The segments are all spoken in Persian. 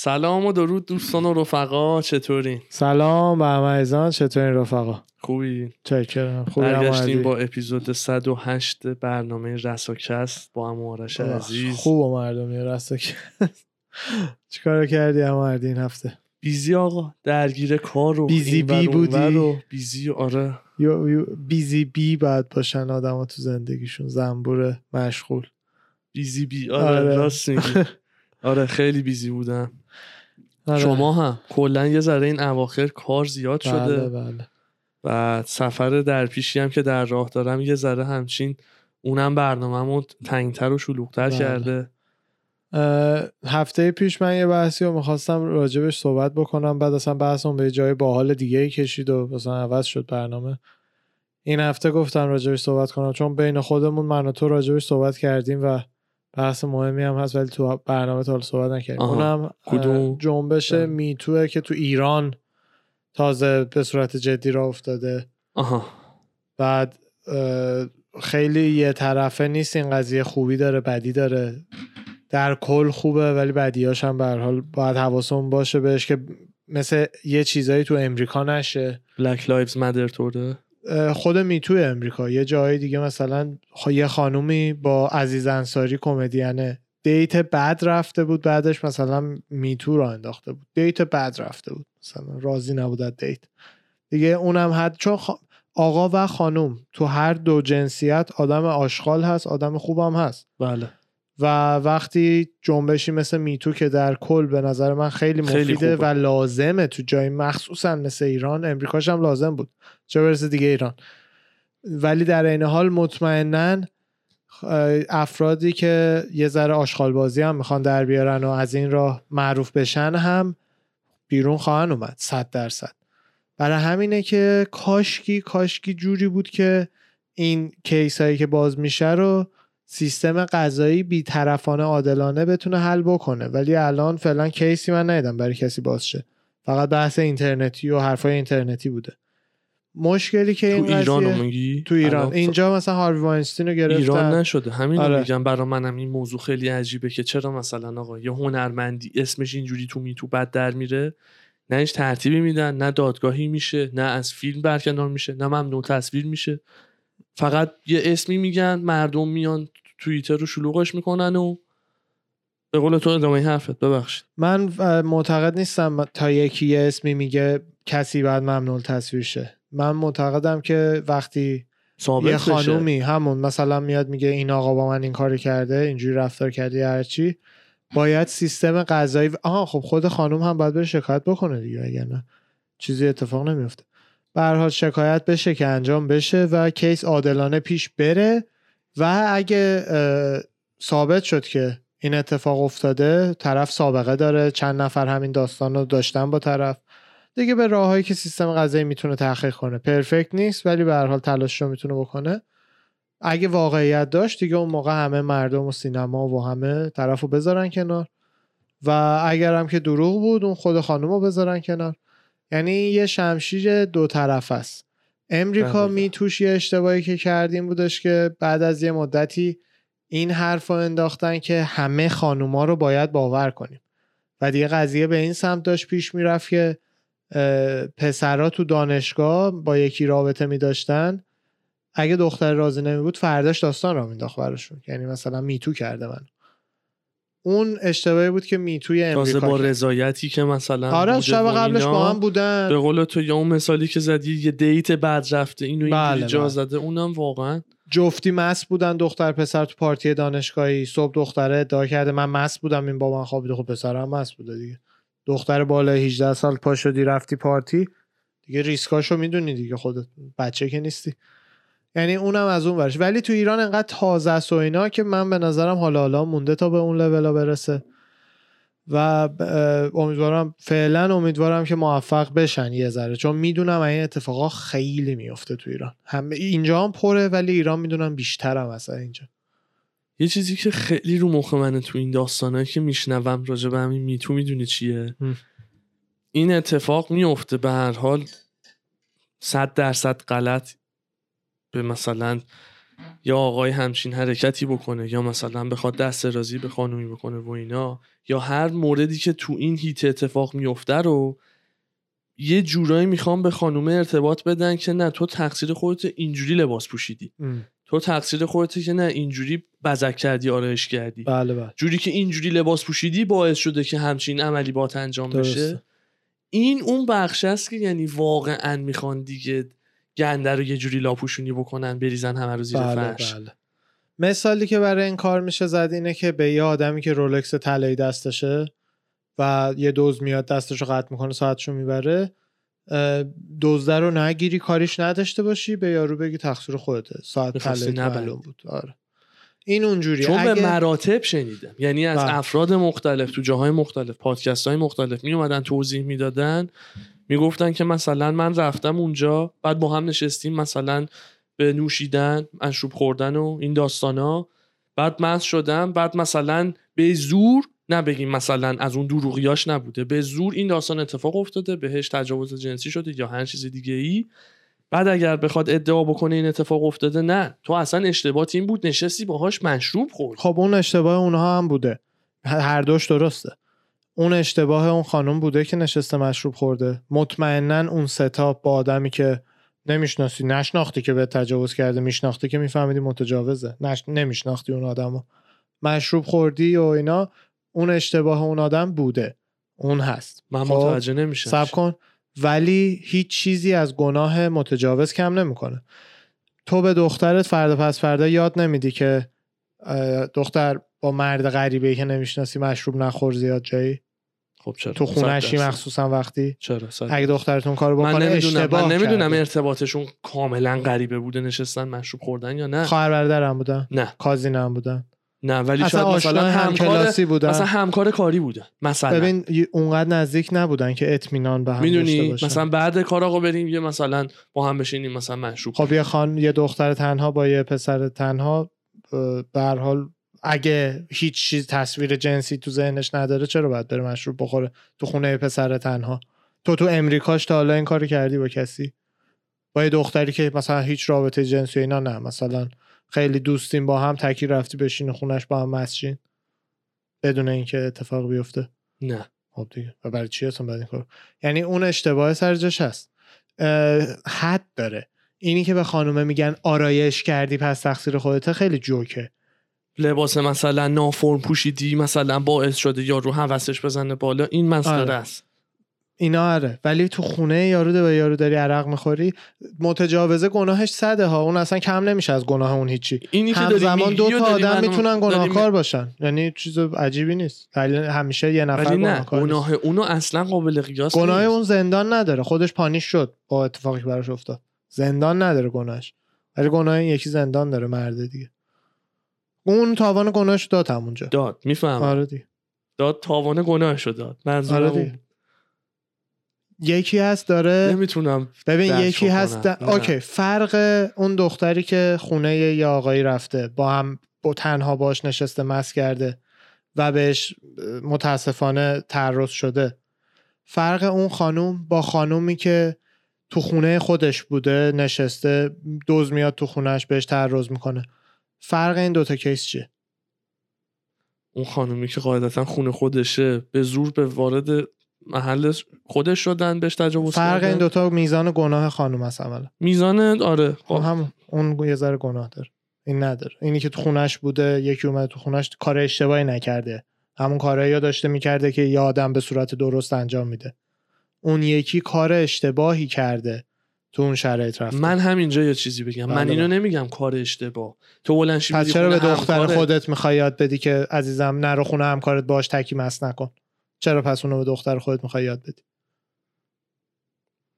سلام و درود دوستان و رفقا چطورین سلام به همه عزیزان چطورین رفقا؟ خوبی؟ چکرم. خوبی برگشتیم با اپیزود 108 برنامه رساکست با هم آرش عزیز. خوب و مردمی رساکست. چیکار کردی هم این هفته؟ بیزی آقا درگیر کار رو بیزی بی بودی؟ بیزی آره. بیزی بی باید باشن آدم تو زندگیشون زنبور مشغول. بیزی بی آره, آره. راست آره خیلی بیزی بودم. آره. شما هم کلا یه ذره این اواخر کار زیاد بله، شده بله. و سفر در پیشی هم که در راه دارم یه ذره همچین اونم برنامه‌مو تنگتر و شلوغتر بله. کرده هفته پیش من یه بحثی رو می‌خواستم راجبش صحبت بکنم بعد اصلا بحثم به جای باحال دیگه ای کشید و مثلا عوض شد برنامه این هفته گفتم راجبش صحبت کنم چون بین خودمون من و تو راجبش صحبت کردیم و بحث مهمی هم هست ولی تو برنامه تا صحبت نکردیم. اونم جنبش بله. میتوه که تو ایران تازه به صورت جدی را افتاده. آها. بعد خیلی یه طرفه نیست این قضیه خوبی داره بدی داره. در کل خوبه ولی بدیاش هم به حال باید حواسمون باشه بهش که مثل یه چیزایی تو امریکا نشه. Black Lives Matter طوره؟ خود Me Too امریکا. یه جای دیگه مثلا یه خانومی با عزیز انصاری کمدینه. date بد رفته بود بعدش مثلا Me Too را انداخته بود. date بد رفته بود. مثلا راضی نبود date. دیگه اونم حد چون آقا و خانوم تو هر دو جنسیت آدم آشغال هست آدم خوبم هست. بله. و وقتی جنبشی مثل Me Too که در کل به نظر من خیلی مفیده و لازمه تو جای مخصوصا مثل ایران امریکاش هم لازم بود. چه برسه دیگه ایران. ولی در این حال مطمئنا افرادی که یه ذره آشغال بازی هم می‌خوان در بیارن و از این راه معروف بشن هم بیرون خواهن اومد صد درصد. برای همینه که کاشکی کاشکی جوری بود که این کیس هایی که باز میشه رو سیستم قضایی بیطرفانه عادلانه بتونه حل بکنه. ولی الان فعلا کیسی من ندیدم برای کسی باز شه. فقط بحث اینترنتی و حرفای اینترنتی بوده. مشکلی که این تو ایران میگی؟ تو ایران. اینجا مثلا هاروی واینستین رو گرفتن. ایران نشده. همین آره. میگم. برای منم این موضوع خیلی عجیبه که چرا مثلا آقا یه هنرمندی اسمش اینجوری تو میتو بد در میره؟ نه هیچ ترتیبی میدن نه دادگاهی میشه نه از فیلم برکنار میشه نه ممنوع تصویر میشه. فقط یه اسمی میگن مردم میان توییتر رو شلوغش می‌کنن و به قول تو ادامه حرفت. ببخشید. من معتقد نیستم تا یکی یه اسمی میگه کسی بعد ممنوع تصویر شه. من معتقدم که وقتی یه خانومی همون مثلا میاد میگه این آقا با من این کار کرده اینجوری رفتار کرده هرچی باید سیستم قضایی آها خب خود خانوم هم باید بره شکایت بکنه دیگه اگر نه چیزی اتفاق نمیفته. به شکایت بشه که انجام بشه و کیس عادلانه پیش بره و اگه ثابت شد که این اتفاق افتاده طرف سابقه داره چند نفر همین داستان رو داشتن با طرف. دیگه به راههایی که سیستم قضایی می‌تونه تحقیق کنه. پرفکت نیست ولی به هر حال تلاش رو می‌تونه بکنه. اگه واقعیت داشت دیگه اون موقع همه مردم و سینما و همه طرف رو بذارن کنار. و اگر هم که دروغ بود اون خود خانم رو بذارن کنار. یعنی یه شمشیر دو طرف است. امریکا می توش یه اشتباهی که کردیم بودش که بعد از یه مدتی این حرف رو انداختن که همه خانوما رو باید باور کنیم. و دیگه قضیه به این سمت داشت پیش می‌رفت که پسرا تو دانشگاه با یکی رابطه می داشتن اگه دختر راضی نمی بود فرداش داستان را مینداخت براشون. یعنی مثلا میتو کرده من. اون اشتباهی بود که میتوی امریکا با رضایتی که مثلا آره شب قبلش با هم بودن. به قول تو یا اون مثالی که زدی یه دیت بعد رفته اینو بله جا بله. زده اونم واقعا جفتی مس بودن دختر پسر تو پارتی دانشگاهی. صبح دختره ادعا کرده من مس بودم این با من خوابیده خب پسرم مس بوده دیگه. دختر بالا 18 سال پا شدی رفتی پارتی. دیگه ریسکاشو می‌دونی دیگه خودت بچه که نیستی. یعنی اونم از اون ورش. ولی تو ایران انقدر تازه است و اینا که من به نظرم حالا حالا مونده تا به اون لولا برسه. و امیدوارم فعلا امیدوارم که موفق بشن یه ذره. چون می‌دونم این اتفاقا خیلی میفته تو ایران. هم اینجا هم پره ولی ایران می‌دونم بیشترم مثلا اینجا. یه چیزی که خیلی رو مخ منه تو این داستانه که میشنوم راجع به همین میتو می‌دونی چیه؟ این اتفاق میفته به هر حال صد درصد غلط. به مثلا یا آقای همچین حرکتی بکنه یا مثلا بخواد دست رازی به خانومی بکنه و اینا یا هر موردی که تو این هیت اتفاق میفته رو یه جورایی می‌خوام به خانومه ارتباط بدن که نه تو تقصیر خودت اینجوری لباس پوشیدی. تو تقصیر خودت که نه اینجوری بزک کردی آرایش کردی. بله بله. جوری که اینجوری لباس پوشیدی باعث شده که همچین عملی بات انجام بشه. این اون بخش است که یعنی واقعا می‌خوان دیگه گنده رو یه جوری لاپوشونی بکنن بریزن همه رو زیر بله فرش. بله. مثالی که برای این کار میشه زد اینه که به یه آدمی که رولکس طلایی دستشه و یه دوز میاد دستش رو قطع می‌کنه ساعتشو می‌بره دزده رو نگیری کاریش نداشته باشی به یارو بگی تقصیر خودته. ساعت طلایی بود. آره. این اونجوری چون به مراتب شنیدم. یعنی از بله. افراد مختلف تو جاهای مختلف پادکست های مختلف می اومدن توضیح می‌دادن می‌گفتن که مثلا من رفتم اونجا بعد با هم نشستیم مثلا به نوشیدن مشروب خوردن و این داستانا. بعد مست شدم بعد مثلا به زور نه بگیم مثلا از اون دروغیاش نبوده به زور این داستان اتفاق افتاده بهش تجاوز جنسی شده یا هر چیز دیگه ای بعد اگر بخواد ادعا بکنه این اتفاق افتاده نه. تو اصلا اشتباهت این بود نشستی باهاش مشروب خورد خب اون اشتباه اونها هم بوده. هر دوش درسته. اون اشتباه اون خانم بوده که نشسته مشروب خورده. مطمئنا اون ستاپ با آدمی که نمی‌شناسی نشناختی که به تجاوز کرده میشناختی که میفهمیدی متجاوزه. نش... نمیشناختی اون آدمو. مشروب خوردی و اینا اون اشتباه اون آدم بوده. اون هست. من خب، متوجه نمیشم سب کن. ولی هیچ چیزی از گناه متجاوز کم نمی‌کنه. تو به دخترت فردا پس فردا یاد نمیدی که دختر با مرد غریبه که نمی‌شناسی مشروب نخور زیاد جایی؟ خب چرا؟ تو خونشی مخصوصا وقتی چرا؟ اگه دخترتون کارو بکنه من نمی‌دونم من نمی‌دونم ارتباطشون کاملا غریبه بوده نشستن مشروب خوردن یا نه. خواهر برادرم بودن؟ نه. کازینم بودن. نه ولی شاید مثلا همکار بودن. مثلا همکار کاری بودن مثلا. ببین اونقدر نزدیک نبودن که اطمینان به هم می‌دونی؟ مثلا بعد کار آقا بریم یه مثلا با هم بشینیم مثلا مشروب خب یه خان یه دختر تنها با یه پسر تنها به هر حال اگه هیچ چیز تصویر جنسی تو ذهنش نداره چرا باید بره مشروب بخوره تو خونه پسر تنها؟ تو تو امریکاش تا حالا این کارو کردی با کسی؟ با یه دختری که مثلا هیچ رابطه جنسی اینا نه مثلا خیلی دوستیم با هم تکی رفتی بشین خونش با هم مسجین بدون اینکه اتفاق بیفته؟ نه. خب دیگه. و برای چی اصلا این کار یعنی اون اشتباه سرجش هست. حد داره. اینی که به خانومه میگن آرایش کردی پس تقصیر خودته خیلی جوکه. لباس مثلا نافرم پوشیدی مثلا باعث شده یا رو حوسش بزنه بالا این مسئله آره. است. اینا آره. ولی تو خونه یارو به یارو داری عرق می‌خوری متجاوزه گناهش صده ها. اون اصلا کم نمیشه از گناه اون هیچی. اینی زمان دو تا آدم می‌تونن گناهکار باشن. یعنی چیز عجیبی نیست. همیشه یه نفر گناهکار گناه اونو اصلا قابل قیاس گناه اون زندان نداره. خودش پانیش شد با اتفاقی براش افتاد. زندان نداره گناهش. ولی گناه این یکی زندان داره مرده دیگه. اون تاوان گناهش داد همونجا. داد. میفهم آره دیگه. داد تاوان گناهش داد. منظورم آره یکی هست داره نمی‌تونم ببین یکی هست اوکی. فرق اون دختری که خونه یه آقایی رفته با هم با تنها باش نشسته مس کرده و بهش متاسفانه تعرض شده. فرق اون خانوم با خانومی که تو خونه خودش بوده نشسته دوز میاد تو خونش بهش تعرض می‌کنه. فرق این دوتا کیس چیه؟ اون خانومی که قاعدتا خونه خودشه به زور به وارد محل خودش شدن بهش تجاوز فرق این دوتا میزان گناه خانم هست عملا. میزان آره. خب. هم اون یه ذره گناه داره. این نداره. اینی که تو خونش بوده یکی اومده تو خونش کار اشتباهی نکرده. همون کارایی یا داشته می‌کرده که یه آدم به صورت درست انجام میده. اون یکی کار اشتباهی کرده. تو اون شرایط رفته من همینجا یه چیزی بگم. من بله، اینو بله. نمیگم کار اشتباه. تو بلنشی پس چرا به دختر خودت می‌خوای یاد بدی که عزیزم نرو خونه همکارت باش تکی مس نکن؟ چرا پس اونو به دختر خودت می‌خوای یاد بدی؟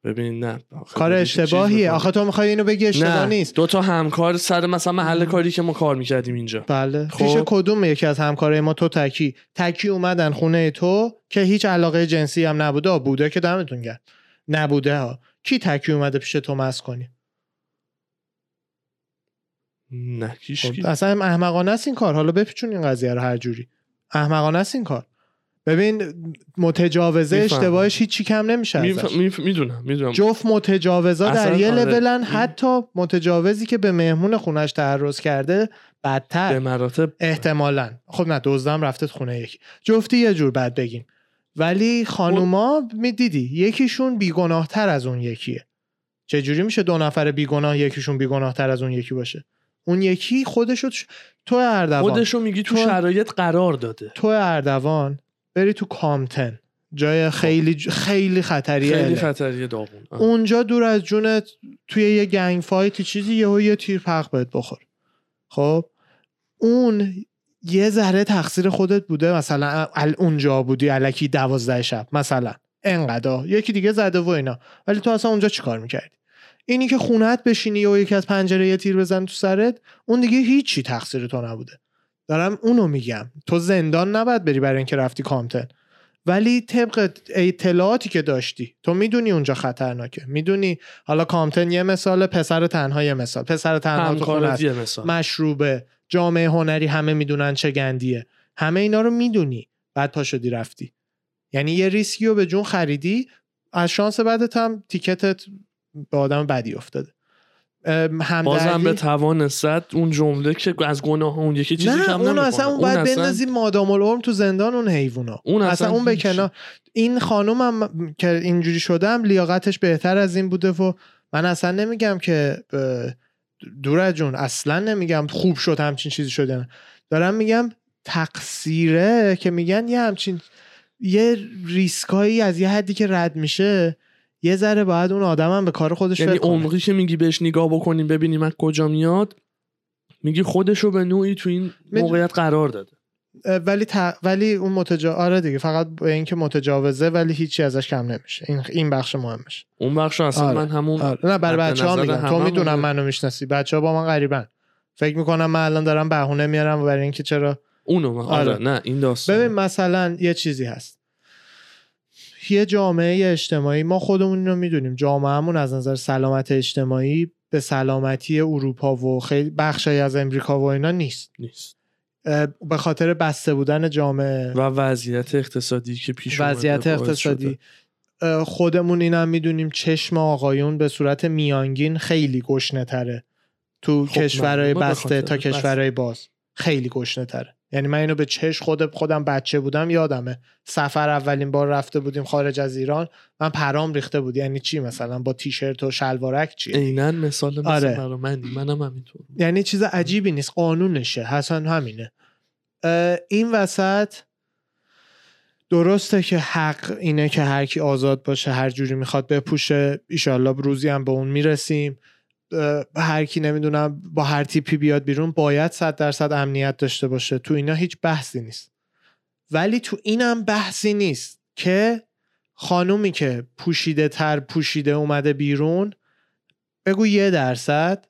ببین نه. کار اشتباهیه. آخه تو می‌خوای اینو بگی اشتباه نیست. دو تا همکار سر مثلا محل کاری که ما کار می‌کردیم اینجا. بله. خب. پیش کدوم یکی از همکارای ما تو تکی؟ تکی اومدن خونه تو که هیچ علاقه جنسی هم نبوده. بوده که دمتون گرم. نبوده ها کی تکی اومده پیش تو مس کنی؟ نه کیش خب اصلا احمقانه است این کار. حالا بپیچون این قضیه رو هر جوری. احمقانه است این کار. ببین متجاوزه اشتباهش هیچی کم نمیشه می‌دونم می‌دونم. جفت متجاوزا در یه آره. لولن حتی متجاوزی که به مهمون خونش تعرض کرده بدتر. به مراتب احتمالا. خب نه دزدم رفته خونه یکی جفتی یه جور بد بگیم. ولی خانوما می‌دیدی یکیشون بیگناه تر از اون یکیه. چجوری میشه دو نفر بیگناه یکیشون بیگناه تر از اون یکی باشه؟ اون یکی خودشو تو اردوان. خودشو میگی تو, شرایط قرار داده. تو اردوان بری تو کامتن جای خیلی خیلی خطریه خیلی خطریه داغون. اونجا دور از جونت توی یه گنگ فایت چیزی یهو یه تیر پخ بهت بخور. خب؟ اون یه ذره تقصیر خودت بوده مثلا اونجا بودی علکی دوازده شب مثلا. انقدر. یکی دیگه زده و اینا. ولی تو اصلا اونجا چیکار می‌کردی؟ اینی که خونت بشینی و یکی از پنجره یه تیر بزن تو سرت اون دیگه هیچی تقصیر تو نبوده. دارم اونو میگم. تو زندان نباید بری برای اینکه رفتی کامتن ولی طبق اطلاعاتی که داشتی تو می‌دونی اونجا خطرناکه. می‌دونی حالا کامتن یه مثال پسر تنها یه مثال. پسر تنها تو مشروبه. جامعه هنری همه می‌دونن چه گندیه. همه اینا رو می‌دونی. بعد پا شدی رفتی. یعنی یه ریسکی رو به جون خریدی از شانس بعدت هم تیکتت به آدم بدی افتاده. بازم به توان صد اون جمله که از گناه اون یکی چیزی نه کم اون اصلا اون باید بندازی مادام العمر تو زندان اون حیوونا. اون اصلا, اون به کنار این خانوم هم که اینجوری شدم لیاقتش بهتر از این بوده و من اصلا نمیگم که دور جون اصلا نمیگم خوب شد همچین چیزی شده. دارم میگم تقصیره که میگن یه همچین یه ریسکایی از یه حدی که رد میشه یه ذره باید اون آدم هم به کار خودش یعنی عمقی که میگی بهش نگاه بکنیم ببینیم از کجا میاد. میگی خودش رو به نوعی تو این موقعیت قرار داده. ولی ولی اون متجا آره دیگه فقط به اینکه متجاوزه ولی هیچی ازش کم نمیشه. این این بخش مهمش. اون بخش اصلا آره. من همون آره. نه برای بچه ها میگم. تو می‌دونم منو می‌شناسی. بچه ها با من غریبن. فکر می‌کنم من الان دارم بهونه میارم برای اینکه چرا اونو آره. آره. نه این داستان. ببین مثلا یه چیزی هست. یه جامعه اجتماعی ما خودمون رو می‌دونیم. جامعهمون از نظر سلامت اجتماعی به سلامتی اروپا و خیلی بخشی از امریکا و اینا نیست. نیست. به خاطر بسته بودن جامعه. و وضعیت اقتصادی که پیش وضعیت اقتصادی. خودمون اینم می‌دونیم چشم آقایون به صورت میانگین خیلی گشنه تره تو خب کشورهای بسته تا کشورهای باز خیلی گشنه تره یعنی من اینو به چش خود خودم بچه بودم یادمه. سفر اولین بار رفته بودیم خارج از ایران من پرام ریخته بود. یعنی چی مثلا؟ با تیشرت و شلوارک چی؟ عینا مثال مثل آره. من منم همینطور. یعنی چیز عجیبی نیست. قانونشه. حسن همینه. این وسط درسته که حق اینه که هر کی آزاد باشه هر جوری می‌خواد بپوشه. ایشالله روزی هم به اون می‌رسیم. هر کی نمی‌دونم با هر تیپی بیاد بیرون باید صد درصد امنیت داشته باشه. تو اینا هیچ بحثی نیست. ولی تو اینم بحثی نیست که خانومی که پوشیده تر پوشیده اومده بیرون بگو یه درصد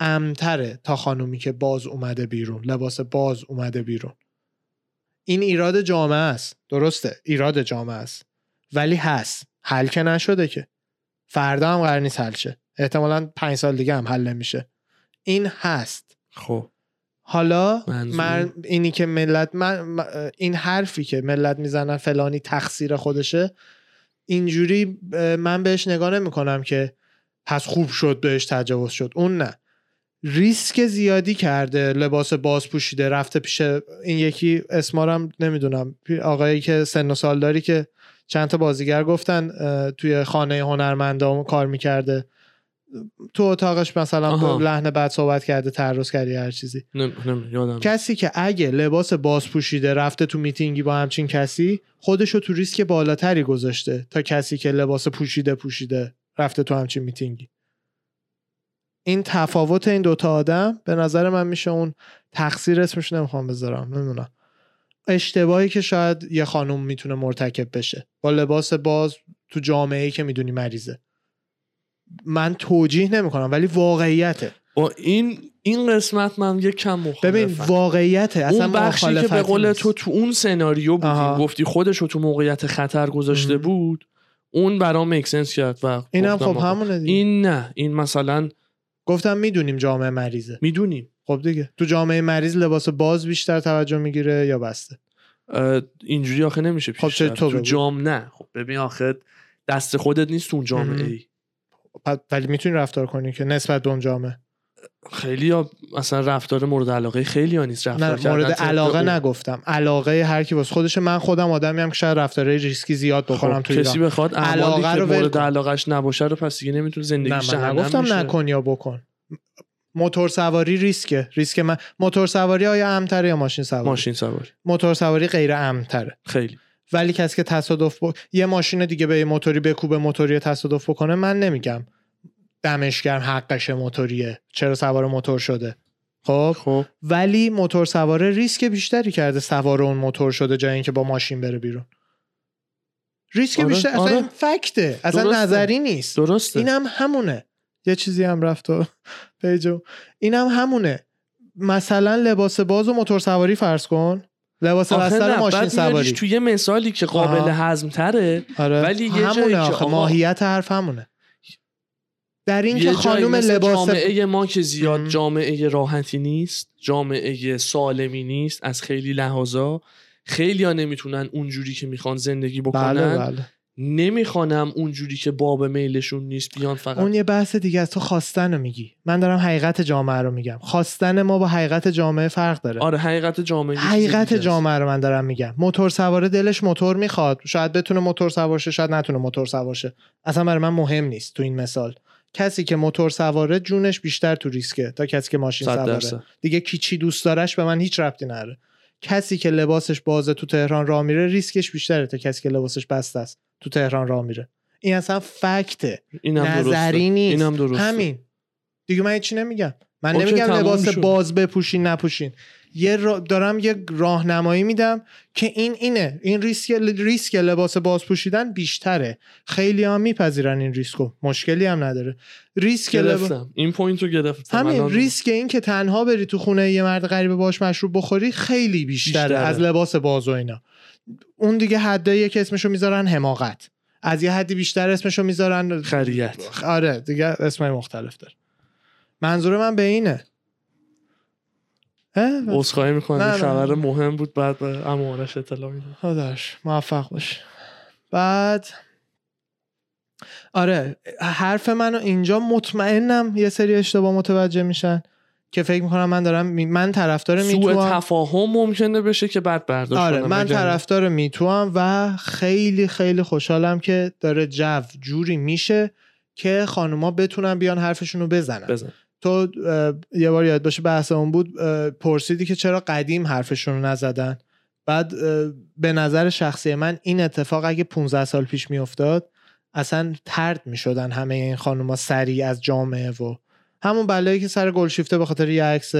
امتره تا خانومی که باز اومده بیرون لباس باز اومده بیرون. این ایراد جامعه است. درسته ایراد جامعه است. ولی هست. حل که نشده که. فردا هم قرار نیست حل شه. احتمالا پنج سال دیگه هم حل نمیشه. این هست. خب. حالا من اینی که ملت من این حرفی که ملت می‌زنن فلانی تقصیر خودشه اینجوری من بهش نگاه نمی کنم که پس خوب شد بهش تجاوز شد. اون نه. ریسک زیادی کرده لباس باز پوشیده رفته پیش این یکی اسمارم نمی‌دونم آقایی که سن و سال داری که چند تا بازیگر گفتن توی خانه هنرمندام کار می‌کرده. تو اتاقش مثلا لحن بد صحبت کرده تعرض کردی هر چیزی. یادم. کسی که اگه لباس باز پوشیده رفته تو میتینگی با همچین کسی خودشو تو ریسک بالاتری گذاشته تا کسی که لباس پوشیده پوشیده رفته تو همچین میتینگی. این تفاوت این دوتا آدم به نظر من میشه اون تقصیر اسمش نمی‌خوام بذارم نمی‌دونم. اشتباهی که شاید یه خانم می‌تونه مرتکب بشه. با لباس باز تو جامعه ای که می‌دونی مریضه. من توجیه نمی‌کنم ولی واقعیته. با این این قسمت من یک کم مخالفم. ببین واقعیته. اصلا اون بخشی که به قول تو تو اون سناریو بودی. گفتی خودش رو تو موقعیت خطر گذاشته بود. اون برام مکسنس کرد و اینم خب همونه دیگه. این نه. این مثلا گفتم می‌دونیم جامعه مریضه. می‌دونیم. خب دیگه. تو جامعه مریض لباس باز بیشتر توجه می‌گیره یا بسته؟ اینجوری آخه نمیشه خب چه تو جام نه. خب ببین آخه دست خودت نیست اون جامعه ای. ولی می‌تونی رفتار کنی که نسبت به اون جامعه؟ خیلی ها مثلا رفتار مورد علاقه خیلی ها نیست. رفتار نه مورد علاقه نگفتم. علاقه هر کی واسه خودش من خودم آدمی هم که شاید رفتار ریسکی زیاد بکنم خب تو کسی بخواد علاقه رو مورد علاقش نباشه رو پس دیگه نمی‌تونه زندگیش نه من نگفتم نکن یا بکن. موتور سواری ریسکه. ریسک من موتور سواری آیا امتره یا ماشین سواری؟ ماشین سواری. موتور سواری غیر امتره. خیلی. ولی کسی که تصادف ب... یه ماشین دیگه به یه موتوری بکوبه موتوری تصادف بکنه من نمیگم دمشگرم حقش موتوریه. چرا سوار موتور شده؟ خب؟ خب. ولی موتور سواره ریسک بیشتری کرده سوار اون موتور شده جای اینکه با ماشین بره بیرون. ریسک آره، بیشتر آره. اصلا فکته. اصلا نظری نیست. درسته. اینم همونه. یه چیزی هم رفت و پیجو. اینم همونه. مثلا لباس باز و موتور سواری فرض کن. لباس بستر ماشین سواری. توی یه مثالی که قابل هضم تره آره. ولی یه جایی آخه ماهیت حرف همونه. در این که خانم لباس جامعه ما که زیاد جامعه راحتی نیست جامعه سالمی نیست از خیلی لحاظا خیلی ها نمی‌تونن اونجوری که می‌خوان زندگی بکنن. بله بله. نمی‌خوانم اونجوری که باب میلشون نیست بیان فقط. اون یه بحث دیگه از تو خواستن رو میگی. من دارم حقیقت جامعه رو میگم. خواستن ما با حقیقت جامعه فرق داره. آره حقیقت جامعه حقیقت جامعه رو من دارم میگم. موتور سواره دلش موتور می‌خواد. شاید بتونه موتور سوار شه شاید نتونه موتور سوار شه. اصلا برای من مهم نیست تو این مثال. کسی که موتور سواره جونش بیشتر تو ریسکه تا کسی که ماشین سواره. دیگه کی دوست دارش به من هیچ ربطی نداره. کسی که لباسش بازه تو تهران راه میره ریسکش بیشتره تا کسی که لباسش بسته است تو تهران راه میره. این اصلا fact ه. نظری نیست. همین. دیگه من چی نمیگم. من نمیگم لباس باز بپوشین نپوشین. یه دارم یه راهنمایی میدم که این اینه. این ریسک ریسک لباس باز پوشیدن بیشتره. خیلی هم میپذیرن این ریسکو مشکلی هم نداره. ریسک لباس این point رو گرفتم. همین ریسک این که تنها بری تو خونه یه مرد غریبه باش مشروب بخوری خیلی بیشتره, بیشتره. از لباس باز و اینا. اون دیگه حدایی که اسمشو می‌ذارن حماقت. از یه حدی بیشتر اسمشو می‌ذارن خریت. آره دیگه اسمای مختلف داره. منظور من به اینه. عذرخواهی می‌کنم. این خبر مهم بود بعد به امورش اطلاع میدم. خداش موفق باش. بعد آره حرف منو اینجا مطمئنم یه سری اشتباه متوجه میشن که فکر می‌کنم من دارم من طرفدار میتوام. تفاهم ممکنه بشه که بعد برداشت آره من طرفدار میتوام و خیلی خیلی خوشحالم که داره جو جوری میشه که خانوما بتونن بیان حرفشون رو بزنن. بزن. تو یه بار یاد باشه بحث اون بود پرسیدی که چرا قدیم حرفشون رو نزدن بعد به نظر شخصی من این اتفاق اگه 15 سال پیش میافتاد اصلا ترد می‌شدن همه این خانوما سریع از جامعه و همون بلایی که سر گلشیفته به خاطر یه عکس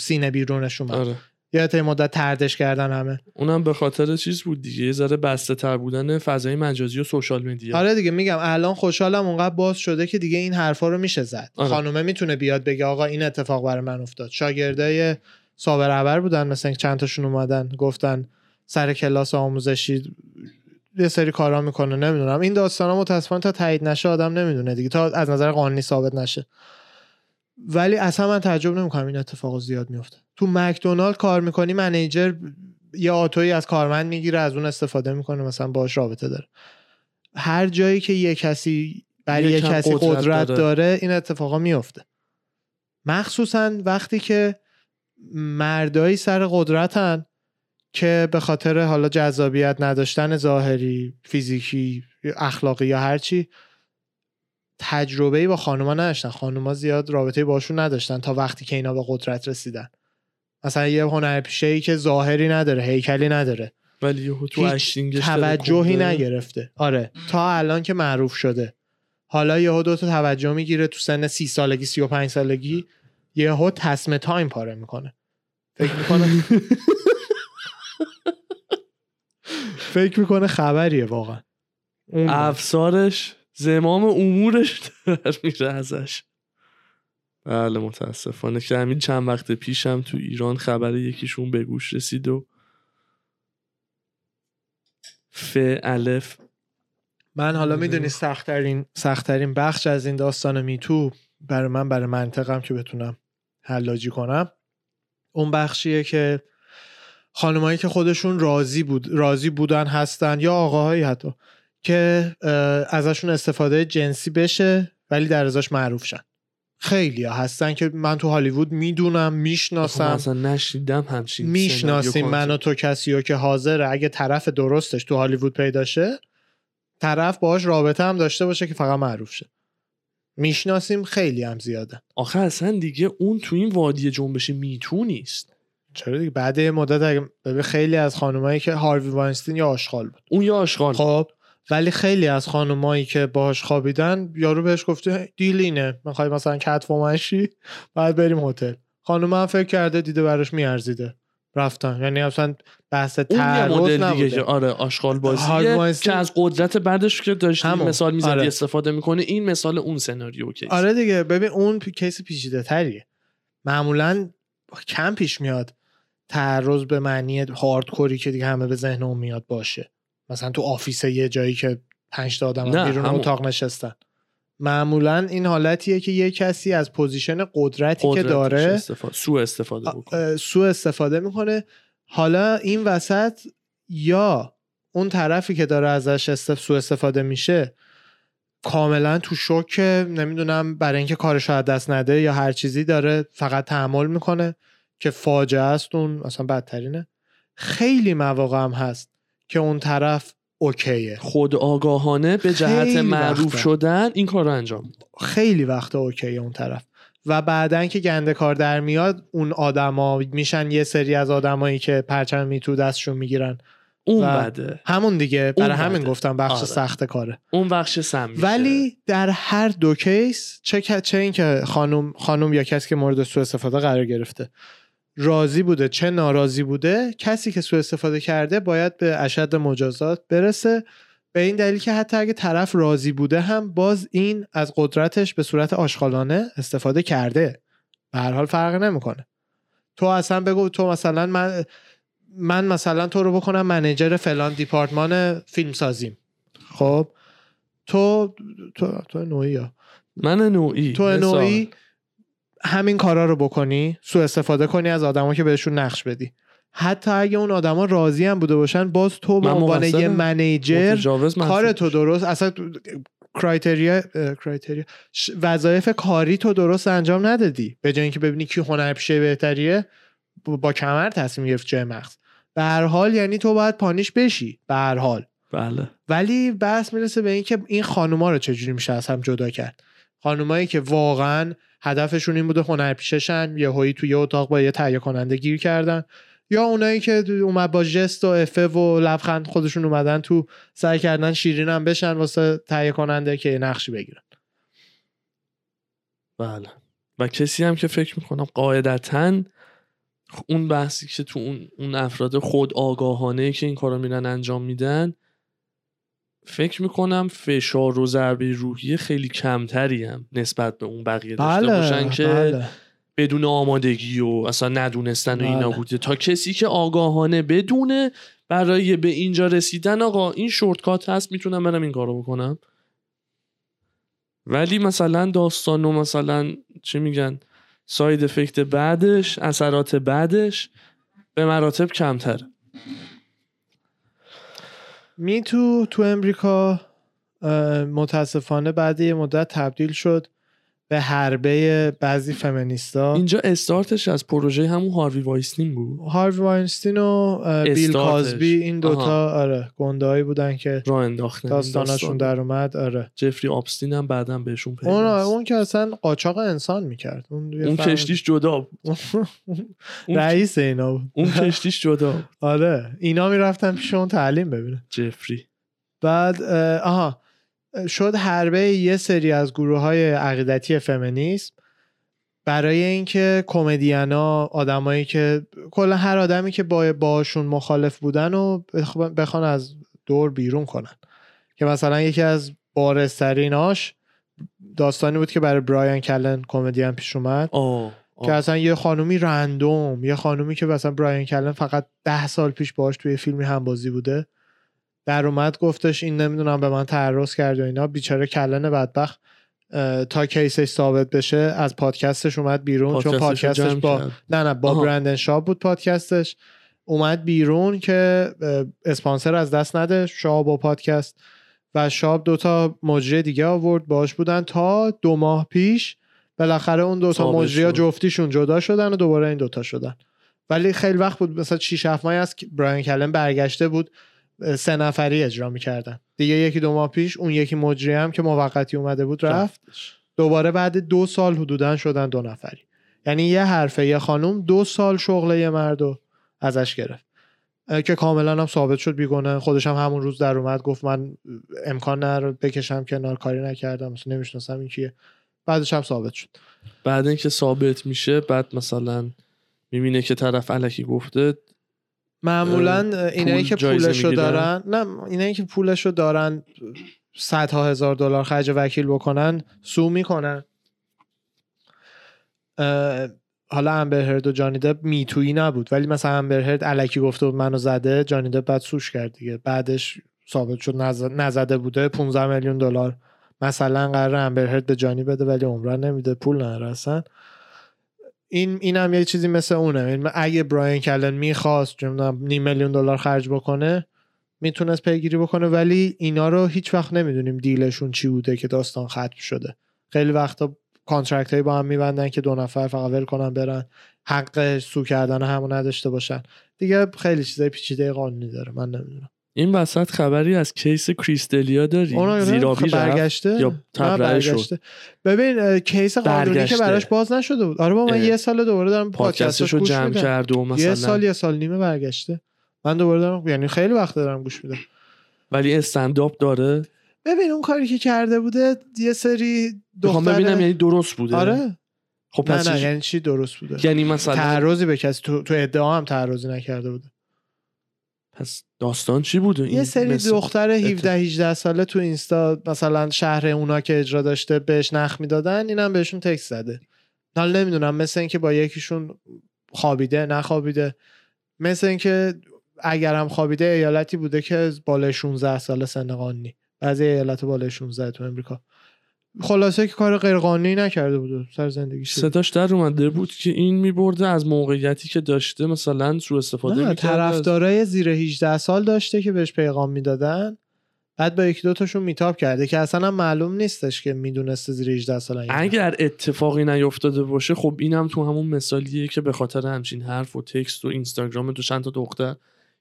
سینه بیرونش اومد آره. یه مدت تردش کردن همه. اونم به خاطر چیز بود دیگه یه ذره بسته تر بودن فضای مجازی و سوشال مدیا آره دیگه میگم الان خوشحالم اونقدر باز شده که دیگه این حرفا رو میشه زد. آره. خانومه می‌تونه بیاد بگه آقا این اتفاق برای من افتاد. شاگردای صابر بودن مثلا چند تاشون اومدن گفتن سر کلاس آموزشی یه سری کارا می‌کنه نمی‌دونم. این داستانا متاسفانه تا تایید نشه آدم نمی‌دونه دیگه تا از نظر قانونی ثابت نشه. ولی اصلا من تعجب نمی‌کنم این اتفاق زیاد میفته تو مکدونالد کار می‌کنی منیجر یه آتویی از کارمند می‌گیره از اون استفاده می‌کنه مثلا باش رابطه داره. هر جایی که یه کسی برای یه کسی قدرت, داره. داره این اتفاقا میفته مخصوصا وقتی که مردایی سر قدرتن که به خاطر حالا جذابیت نداشتن ظاهری فیزیکی اخلاقی یا هرچی تجربه با خانوما نداشتن. خانوما زیاد رابطه باشون نداشتن تا وقتی که اینا به قدرت رسیدن. مثلا یه هنرپیشه ای که ظاهری نداره هیکلی نداره. ولی تو توجهی نگرفته. آره. تا الان که معروف شده. حالا یهو دو تا توجه می‌گیره تو سن سی سالگی سی و پنج سالگی یهو تسم تایم پاره می‌کنه. فکر می‌کنه فکر می‌کنه خبریه واقعا. افسارش زمام امورش در میره ازش. بله متاسفانه که همین چند وقت پیشم تو ایران خبر یکیشون به گوش رسید و ف الف. من حالا می‌دونی سختترین سختترین بخش از این داستان میتو برای من برای منطقم که بتونم حلاجی کنم. اون بخشیه که خانمایی که خودشون راضی بود راضی بودن هستن یا آقاهایی حتی که ازشون استفاده جنسی بشه ولی در ازاش معروف شن. خیلی ها هستن که من تو هالیوود می‌دونم می‌شناسم. اصلا نشیدم همچین می‌شناسیم من و تو کسی که حاضره. اگه طرف درستش تو هالیوود پیدا شه طرف باهاش رابطه هم داشته باشه که فقط معروف شه. می‌شناسیم خیلی هم زیاده. آخه اصلا دیگه اون تو این وادی جنبش میتو نیست. چرا دیگه؟ بعد مدت اگه خیلی از خانمایی که هاروی واینستین یا آشغال بود. اون یا آشغال. خب ولی خیلی از خانمایی که باهاش خوابیدن یارو بهش گفته دیل اینه می‌خوای مثلا کت فومنشی بعد بریم هتل. خانم هم فکر کرده دیده براش میارزیده. رفتن. یعنی اصلا بحث تعرض دیگه که آره آشغال بازیه که از قدرت بعدش که داشتی مثال می‌زدی آره. استفاده می‌کنه این مثال اون سناریو case. آره دیگه. ببین اون case پیچیده تریه. معمولا کم پیش میاد تعرض به معنی hardcore ی که دیگه همه به ذهن اون میاد باشه. مثلا تو office یه جایی که پنج تا آدم بیرون اتاق نشستن. معمولا این حالتیه که یه کسی از position قدرتی که داره استفاده. سو استفاده می‌کنه سو استفاده می‌کنه. حالا این وسط یا اون طرفی که داره ازش استف سو استفاده میشه کاملا تو شوک نمی‌دونم برای اینکه کارش از دست نده یا هر چیزی داره فقط تحمل می‌کنه که فاجعه است اون مثلا بدترینه. خیلی مواقع هم هست. که اون طرف اوکیه. خود آگاهانه به جهت معروف شدن این کار رو انجام میده. خیلی وقت اوکیه اون طرف. و بعدا که گنده کار در میاد اون آدما میشن یه سری از آدمایی که پرچم میتو دستشون می‌گیرن. اون بده. همون دیگه. برای همین گفتم بخش آره. سخت کاره. اون بخش سم ولی در هر دو کیس چه چه این که خانم خانم یا کسی که مورد سوء استفاده قرار گرفته. راضی بوده چه ناراضی بوده کسی که سوء استفاده کرده باید به اشد مجازات برسه. به این دلیل که حتی اگه طرف راضی بوده هم باز این از قدرتش به صورت آشغالانه استفاده کرده. به هر حال فرق نمی‌کنه. تو اصلا بگو تو مثلا من من مثلا تو رو بکنم منیجر فلان دیپارتمان فیلم سازیم خب؟ تو تو تو نوعی من نوعی. تو نوعی همین کارا رو بکنی سو استفاده کنی از آدما که بهشون نقش بدی. حتی اگه اون آدما راضی هم بوده باشن باز تو به عنوان یه منیجر کار تو درست اصلا کرایتریا کرایتریا وظایف کاری تو درست انجام ندادی. به جای اینکه ببینی کی هنرپیشه بهتریه با کمر تصمیم گرفت جای مغز. به هر حال یعنی تو باید پانیش بشی. به هر حال. بله. ولی بحث می‌رسه به اینکه این خانوما رو چجوری میشه از هم جدا کرد؟ خانومایی که واقعا هدفشون این بوده هنرپیشهشن یه هایی توی اتاق با یه تهیه کننده گیر کردن. یا اونایی که اومد با جست و افه و لبخند خودشون اومدن تو سعی کردن شیرین هم بشن واسه تهیه کننده که نقشی بگیرن. بله. و کسی هم که فکر می‌کنم قاعدتا اون بحثی که تو اون, اون افراد خود آگاهانه که این کارو میرن انجام میدن فکر می‌کنم فشار و ضربه روحی خیلی کمتری هم نسبت به اون بقیه داشته بله، باشن که بله. بدون آمادگی و اصلا ندونستن و اینا بله. بوده تا کسی که آگاهانه بدونه برای به اینجا رسیدن آقا این شورتکات هست می‌تونم برم این کارو بکنم ولی مثلا داستان و مثلا چی میگن ساید افکت بعدش اثرات بعدش به مراتب کمتره میتو تو امریکا متاسفانه بعد یه مدت تبدیل شد. به حربه بعضی فمینیستا. اینجا استارتش از پروژه همون هاروی وایستین بود. هاروی وایستین و بیل کازبی این دوتا آره گندهایی بودن که را انداختن داستانشون در اومد آره. جفری آبستین هم بعدا بهشون پیوست. اون, اون که اصلا قاچاق انسان می‌کرد. اون, اون کشتیش جدا رئیس اینا بود. اون کشتیش جدا آره اینا می‌رفتن پیش اون تعلیم ببینه جفری. بعد آها. شد حربه یه سری از گروه های عقیدتی فمینیسم برای اینکه کمدینا آدمایی که کلا هر آدمی که با باشون مخالف بودن و بخوان از دور بیرون کنن. که مثلا یکی از بارستریناش داستانی بود که برای برایان کلن کمدین پیش اومد. که اصلا یه خانومی رندوم یه خانومی که مثلا برایان کلن فقط ده سال پیش باش توی فیلمی هم بازی بوده. در اومد گفتش این نمی‌دونم به من تعرض کرد و اینا. بیچاره کلن بدبخت. تا کیسش ثابت بشه از پادکستش اومد بیرون چون پادکستش با نه نه با برندن شاب بود پادکستش. اومد بیرون که اسپانسر از دست نده شاب و پادکست. و شاب دوتا مجری دیگه آورد باش بودن تا دو ماه پیش. بالاخره اون دوتا مجری ها جفتیشون جدا شدن و دوباره این دوتا شدن. ولی خیلی وقت بود مثلا 6 7 ماه است براین کلن برگشته بود. سه نفری اجرا می‌کردن. دیگه یکی دو ماه پیش اون یکی مجری هم که موقتی اومده بود رفت. دوباره بعد دو سال حدودا شدن دو نفری. یعنی یه حرفه یه خانوم دو سال شغل یه مردو ازش گرفت. که کاملا هم ثابت شد بیگونه خودش هم همون روز در اومد گفت من امکان نر بکشم کنار کاری نکردم مثلا نمی‌شناسم این کیه. بعدش هم ثابت شد. بعد اینکه ثابت میشه بعد مثلا می‌بینه که طرف علکی گفته معمولا اینایی که پولشو دارن نه اینایی که پولشو دارن صدها هزار دلار خرج وکیل بکنن سو می‌کنن. حالا امبرهرد و جانی دب میتویی نبود ولی مثلا امبرهرد علکی گفته بود منو زده جانی دب بعد سوش کرد دیگه. بعدش ثابت شد نزده بوده 15 میلیون دلار. مثلا قرار امبر هرد به جانی بده ولی عمرا نمیده پول نداره این این هم یه چیزی مثل اونه. اگه برایان کلن می‌خواست نیم میلیون دلار خرج بکنه می‌تونست پیگیری بکنه ولی اینا رو هیچ وقت نمی‌دونیم deal شون چی بوده که داستان ختم شده. خیلی وقتا contract هایی با هم میبندن که دو نفر فقط ول کنن برن حق sue کردن همو نداشته باشن. دیگه خیلی چیزای پیچیده قانونی داره من نمی‌دونم. این وسط خبری از کیس کریستلیا داری؟ زیرابی برگشته؟ یا برگشته. ببین کیس قانونی که براش باز نشده بود. آره با من یه سال دوباره دارم پادکستش رو جمع کرد و مثلا یه سال یه سال نیمه برگشته. من دوباره دارم یعنی خیلی وقت دارم گوش میدم. ولی استنداپ داره؟ ببین اون کاری که کرده بوده یه سری دختر ببینم یعنی درست بوده؟ آره. خب پس نه نه یعنی چی درست بوده؟ یعنی مثلا تعرضی به کسی تو, تو ادعا هم تعرضی نکرده بوده. پس داستان چی بوده یه سری دختر 17 18 ساله تو اینستا مثلا شهر اونا که اجرا داشته بهش نخ می‌دادن اینم بهشون تکس زده. حالا نمی‌دونم مثل اینکه با یکیشون خوابیده نخوابیده. مثل اینکه اگرم خوابیده ایالتی بوده که بالای 16 سال سن قانونی بعضی ایالت بالای 16 تو امریکا. خلاصه که کار غیرقانونی نکرده بود سر زندگیش صداش در اومده بود که این میبرده از موقعیتی که داشته مثلا سو استفاده می‌کرده طرفدارای زیر 18 سال داشته که بهش پیغام می‌دادن. بعد با یکی دوتاشون میتاب کرده که اصلا معلوم نیستش که می‌دونسته زیر 18 سال اگر اتفاقی نیفتاده باشه خب اینم تو همون مثالیه که به خاطر همچین حرف و تکست و اینستاگرام تو چند تا دختر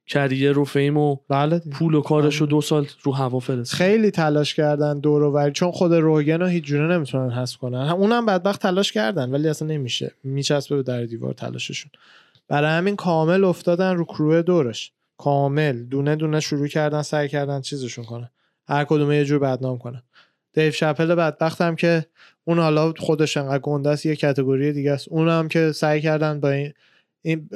کریر و فیم و بله پول و کارش رو دو سال رو هوا فرست خیلی تلاش کردن دور و چون خود روگن رو هیچ جوره نمی‌تونن حذف کنن. اونم بدبخت تلاش کردن ولی اصلا نمیشه. میچسبه به در دیوار تلاششون. برای همین کامل افتادن رو کروه دورش. کامل. دونه دونه شروع کردن سعی کردن چیزشون کنن. هر کدومه یه جور بدنام کنن. دیو شپل بدبخت هم که اون حالا خودش انقدر گنده است یه کتگوری دیگه است. اونم که سعی کردن با این, این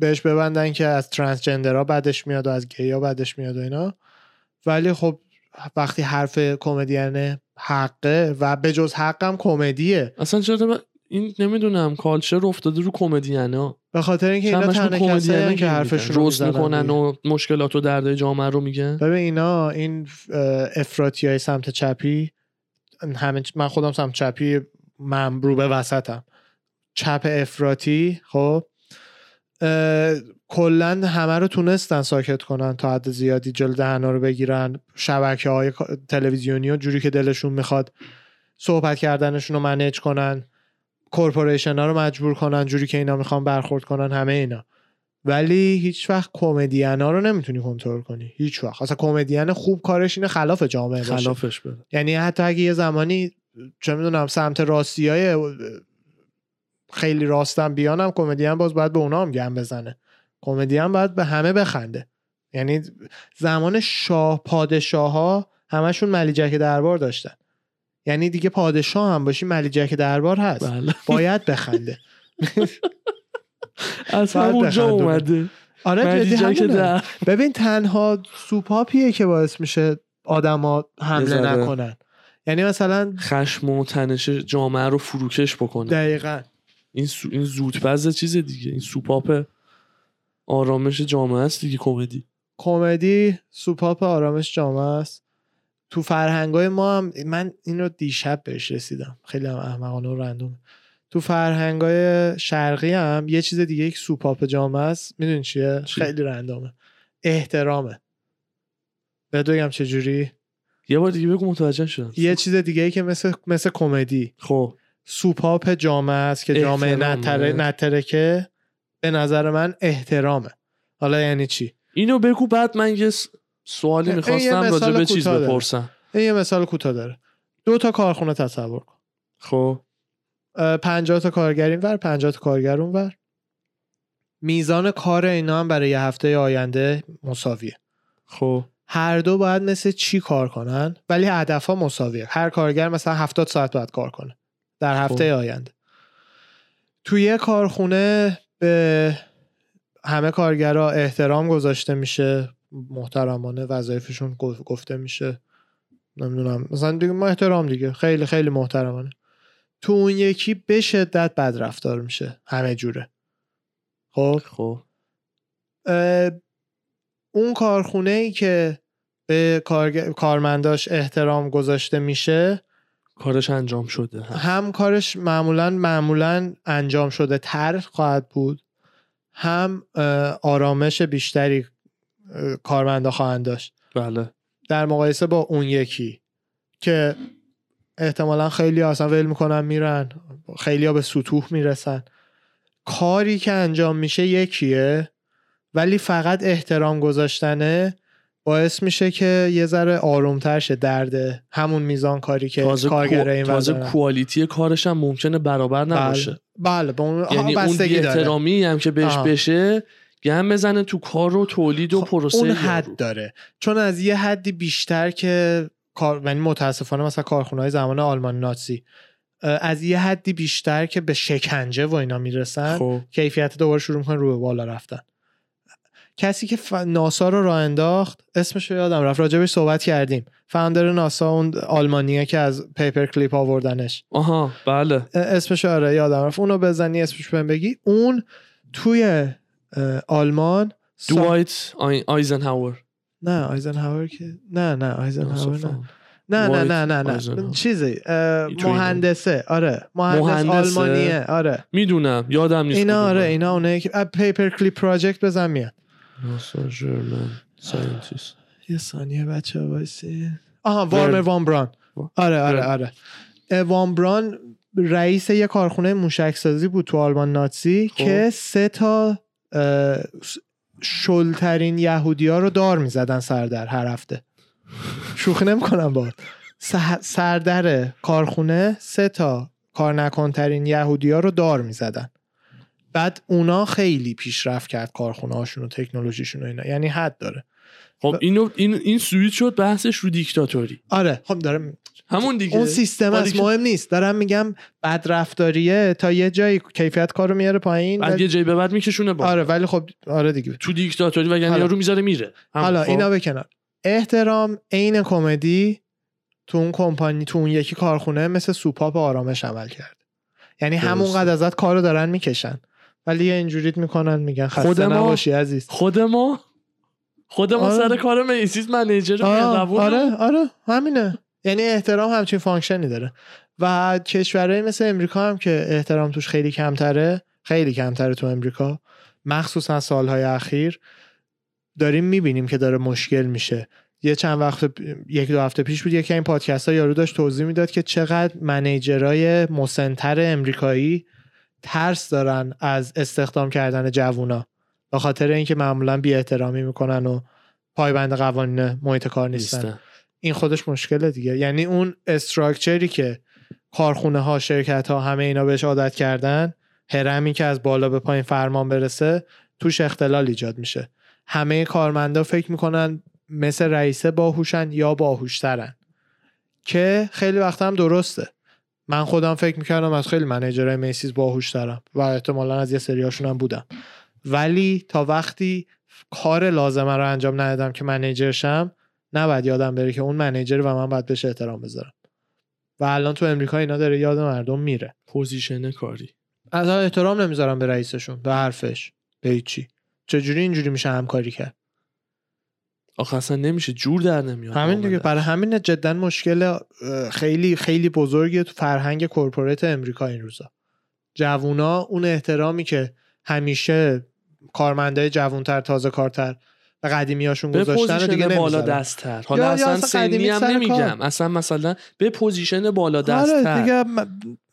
بهش ببندن که از ترانسجندرها بعدش میاد و از گیا بعدش میاد و اینا. ولی خب وقتی حرف کمدین حقه و به جز حقم کمدیه. اصلا چرا این نمی‌دونم کالچر افتاده رو کمدین به خاطر اینکه اینا تنها که حرفشون روز می‌کنن و مشکلات و درد جامعه رو میگن؟ ببین اینا این افراطی های سمت چپی همه من خودم سمت چپی من رو به وسطم. چپ افراطی خب کلا همه رو تونستن ساکت کنن تا حد زیادی جلد دهنا رو بگیرن. شبکه های تلویزیونی و جوری که دلشون می‌خواد صحبت کردنشون رو منیج کنن. کورپوریشن ها رو مجبور کنن جوری که اینا می‌خوان برخورد کنن همه اینا. ولی هیچ وقت کمدین ها رو نمی‌تونی کنترل کنی. هیچ وقت. اصلا کمدین خوب کارش اینه خلاف جامعه باشه. خلافش بره یعنی حتی اگه یه زمانی چه می‌دونم سمت راستی های خیلی راستم بیانم کمدین باز باید به اونا هم گم بزنه. کمدین باید به همه بخنده. یعنی زمان شاه پادشاه ها همشون ملیجک دربار داشتن. یعنی دیگه پادشاه هم باشی ملیجک دربار هست. بله. باید بخنده. از همونجا اومده. آره ببین تنها سوپاپیه که باعث میشه آدما حمله نکنن. یعنی مثلا خشم و تنش جامعه رو فروکش بکنه. دقیقا. این سو... این زودپز چیز دیگه. این سوپاپ آرامش جامعه است دیگه کمدی. کمدی سوپاپ آرامش جامعه است. تو فرهنگای ما هم من این رو دیشب بهش رسیدم. خیلی هم احمقانه و رندوم. تو فرهنگای شرقی هم یه چیز دیگه یک سوپاپ جامعه است. می‌دونی چیه؟ خیلی رندامه احترامه. به بگم چجوری؟ یه بار دیگه بگو متوجه شدم. یه چیز دیگه ای که مثل مثل کمدی. خب. سوپاپ جامعه است که جامعه نتره نترکه. به نظر من احترامه. حالا یعنی چی؟ اینو بگو بعد من یه سوالی می‌خواستم راجع به چیز بپرسم. این یه مثال کوتاه داره. دو تا کارخونه تصور کن. خب. 50 تا کارگر ور 50 تا کارگر ور میزان کار اینا هم برای یه هفته آینده مساویه. خب. هر دو باید مثل چی کار کنن؟ ولی هدف ها مساویه. هر کارگر مثلا 70 ساعت باید کار کنه. در هفته خب. آینده. توی یه کارخونه به همه کارگرها احترام گذاشته میشه محترمانه وظایفشون گفته میشه. نمی‌دونم مثلا دیگه ما احترام دیگه خیلی خیلی محترمانه. تو اون یکی به شدت بد رفتار میشه همه جوره. خب؟ خب. اون کارخونه ای که به کارمنداش احترام گذاشته میشه کارش انجام شده هم کارش معمولا معمولا انجام شده تر خواهد بود. هم آرامش بیشتری کارمندا خواهند داشت. بله. در مقایسه با اون یکی که احتمالا خیلی اصلا ول می‌کنن میرن خیلی ها به سطوح می‌رسن. کاری که انجام میشه یکیه ولی فقط احترام گذاشتنه باعث میشه که یه ذره آرومتر شه درده همون میزان کاری که تازه کارگر این تازه کوالیتی کارش هم ممکنه برابر بله. نباشه بله, بله. اون یعنی اون احترامی هم که بهش بشه گم بزنه تو کار و تولید و خب، پروسه اون حد داره چون از یه حدی بیشتر که کار یعنی متاسفانه مثلا کارخونه های زمان آلمان ناتسی از یه حدی بیشتر که به شکنجه و اینا می‌رسن خب. کیفیت دوباره شروع می‌کنن رو به بالا رفتن کسی که ف... ناسا رو راه انداخت اسمش رو یادم رفت. راجبش صحبت کردیم. founder ناسا اون آلمانیه که از Paperclip آوردنش. آها بله. اسمش آره یادم رفت. اونو بزنی اسمش بهم بگی. اون توی آلمان دوایت آیزنهاور. نه آیزنهاور که نه نه آیزنهاور نه. نه نه نه نه نه. چیزی مهندسه. آره مهندس آلمانیه. آره. می‌دونم یادم نیست اینا آره اینا اونه که Paperclip project بزن میاد ناسا German scientist یه ثانیه بچه وایسی آها ورنر فون براون. آره آره آره. فون براون رئیس یه کارخونه موشک سازی بود تو آلمان ناتسی خب. که سه تا شلترین یهودی ها رو دار می‌زدن سردر هر هفته. شوخی نمی‌کنم با سردر کارخونه سه تا کار نکنترین یهودی ها رو دار می‌زدن. بعد اونا خیلی پیشرفت کرد کارخونه هاشون و تکنولوژیشون و اینا. یعنی حد داره. خب اینو این این سویت شد بحثش رو دیکتاتوری. آره خب دارم همون دیگه. اون سیستم از مهم نیست. دارم میگم بد رفتاریه تا یه جایی کیفیت کارو میاره پایین. بعد یه جایی به بعد میکشونه با آره ولی خب آره دیگه. تو دیکتاتوری و یعنی یارو می‌ذاره میره. حالا خب. اینا بکنار احترام عین کمدی تو اون کمپانی تو اون یکی کارخونه مثل سوپاپ آرامش عمل کرد. یعنی همونقدر ازت کارو دارن می‌کشن. ولی یه اینجوریت می‌کنن میگن خسته خود ما نباشی عزیز. خود ما؟ خود ما آره. سر کار میسیز منیجر آره آره آره همینه. یعنی احترام همچین فانکشنی داره. و کشورهای مثل امریکا هم که احترام توش خیلی کمتره خیلی کمتره تو امریکا مخصوصا سالهای اخیر داریم می‌بینیم که داره مشکل میشه. یه چند وقت یک دو هفته پیش بود یکی این پادکست ها یارو داشت توضیح می‌داد که چقدر منیجرای مسنتر امریکایی ترس دارن از استخدام کردن جوونا. به خاطر اینکه معمولا بی احترامی می‌کنن و پایبند قوانین محیط کار نیستن. این خودش مشکله دیگه. یعنی اون استراکچری که کارخونه ها شرکت ها همه اینا بهش عادت کردن هرمی که از بالا به پایین فرمان برسه توش اختلال ایجاد میشه. همه کارمندا فکر می‌کنن مثل رئیسه باهوشن یا باهوشترن. که خیلی وقت هم درسته. من خودم فکر می‌کردم از خیلی منیجرهای میسیز باهوش دارم و احتمالا از یه سریاشون هم بودم. ولی تا وقتی کار لازمه رو انجام ندادم که منیجرشم نباید یادم بره که اون منیجر و من باید بهش احترام بذارم. و الان تو امریکا اینا داره یاد مردم میره. position کاری. از احترام نمی‌ذارم به رئیسشون به حرفش به چی چجوری اینجوری میشه همکاری کرد؟ آخه اصلا نمیشه جور در نمیاد همین دیگه برای همین جدا مشکل خیلی خیلی بزرگی تو فرهنگ corporate امریکا این روزا. جوونا اون احترامی که همیشه کارمندای جوونتر تازه کارتر و قدیمیاشون گذاشتن دیگه بالا دستتر. حالا یا اصلا سنی هم نمیگم. اصلا مثلا به position بالا آره، دستتر. دیگه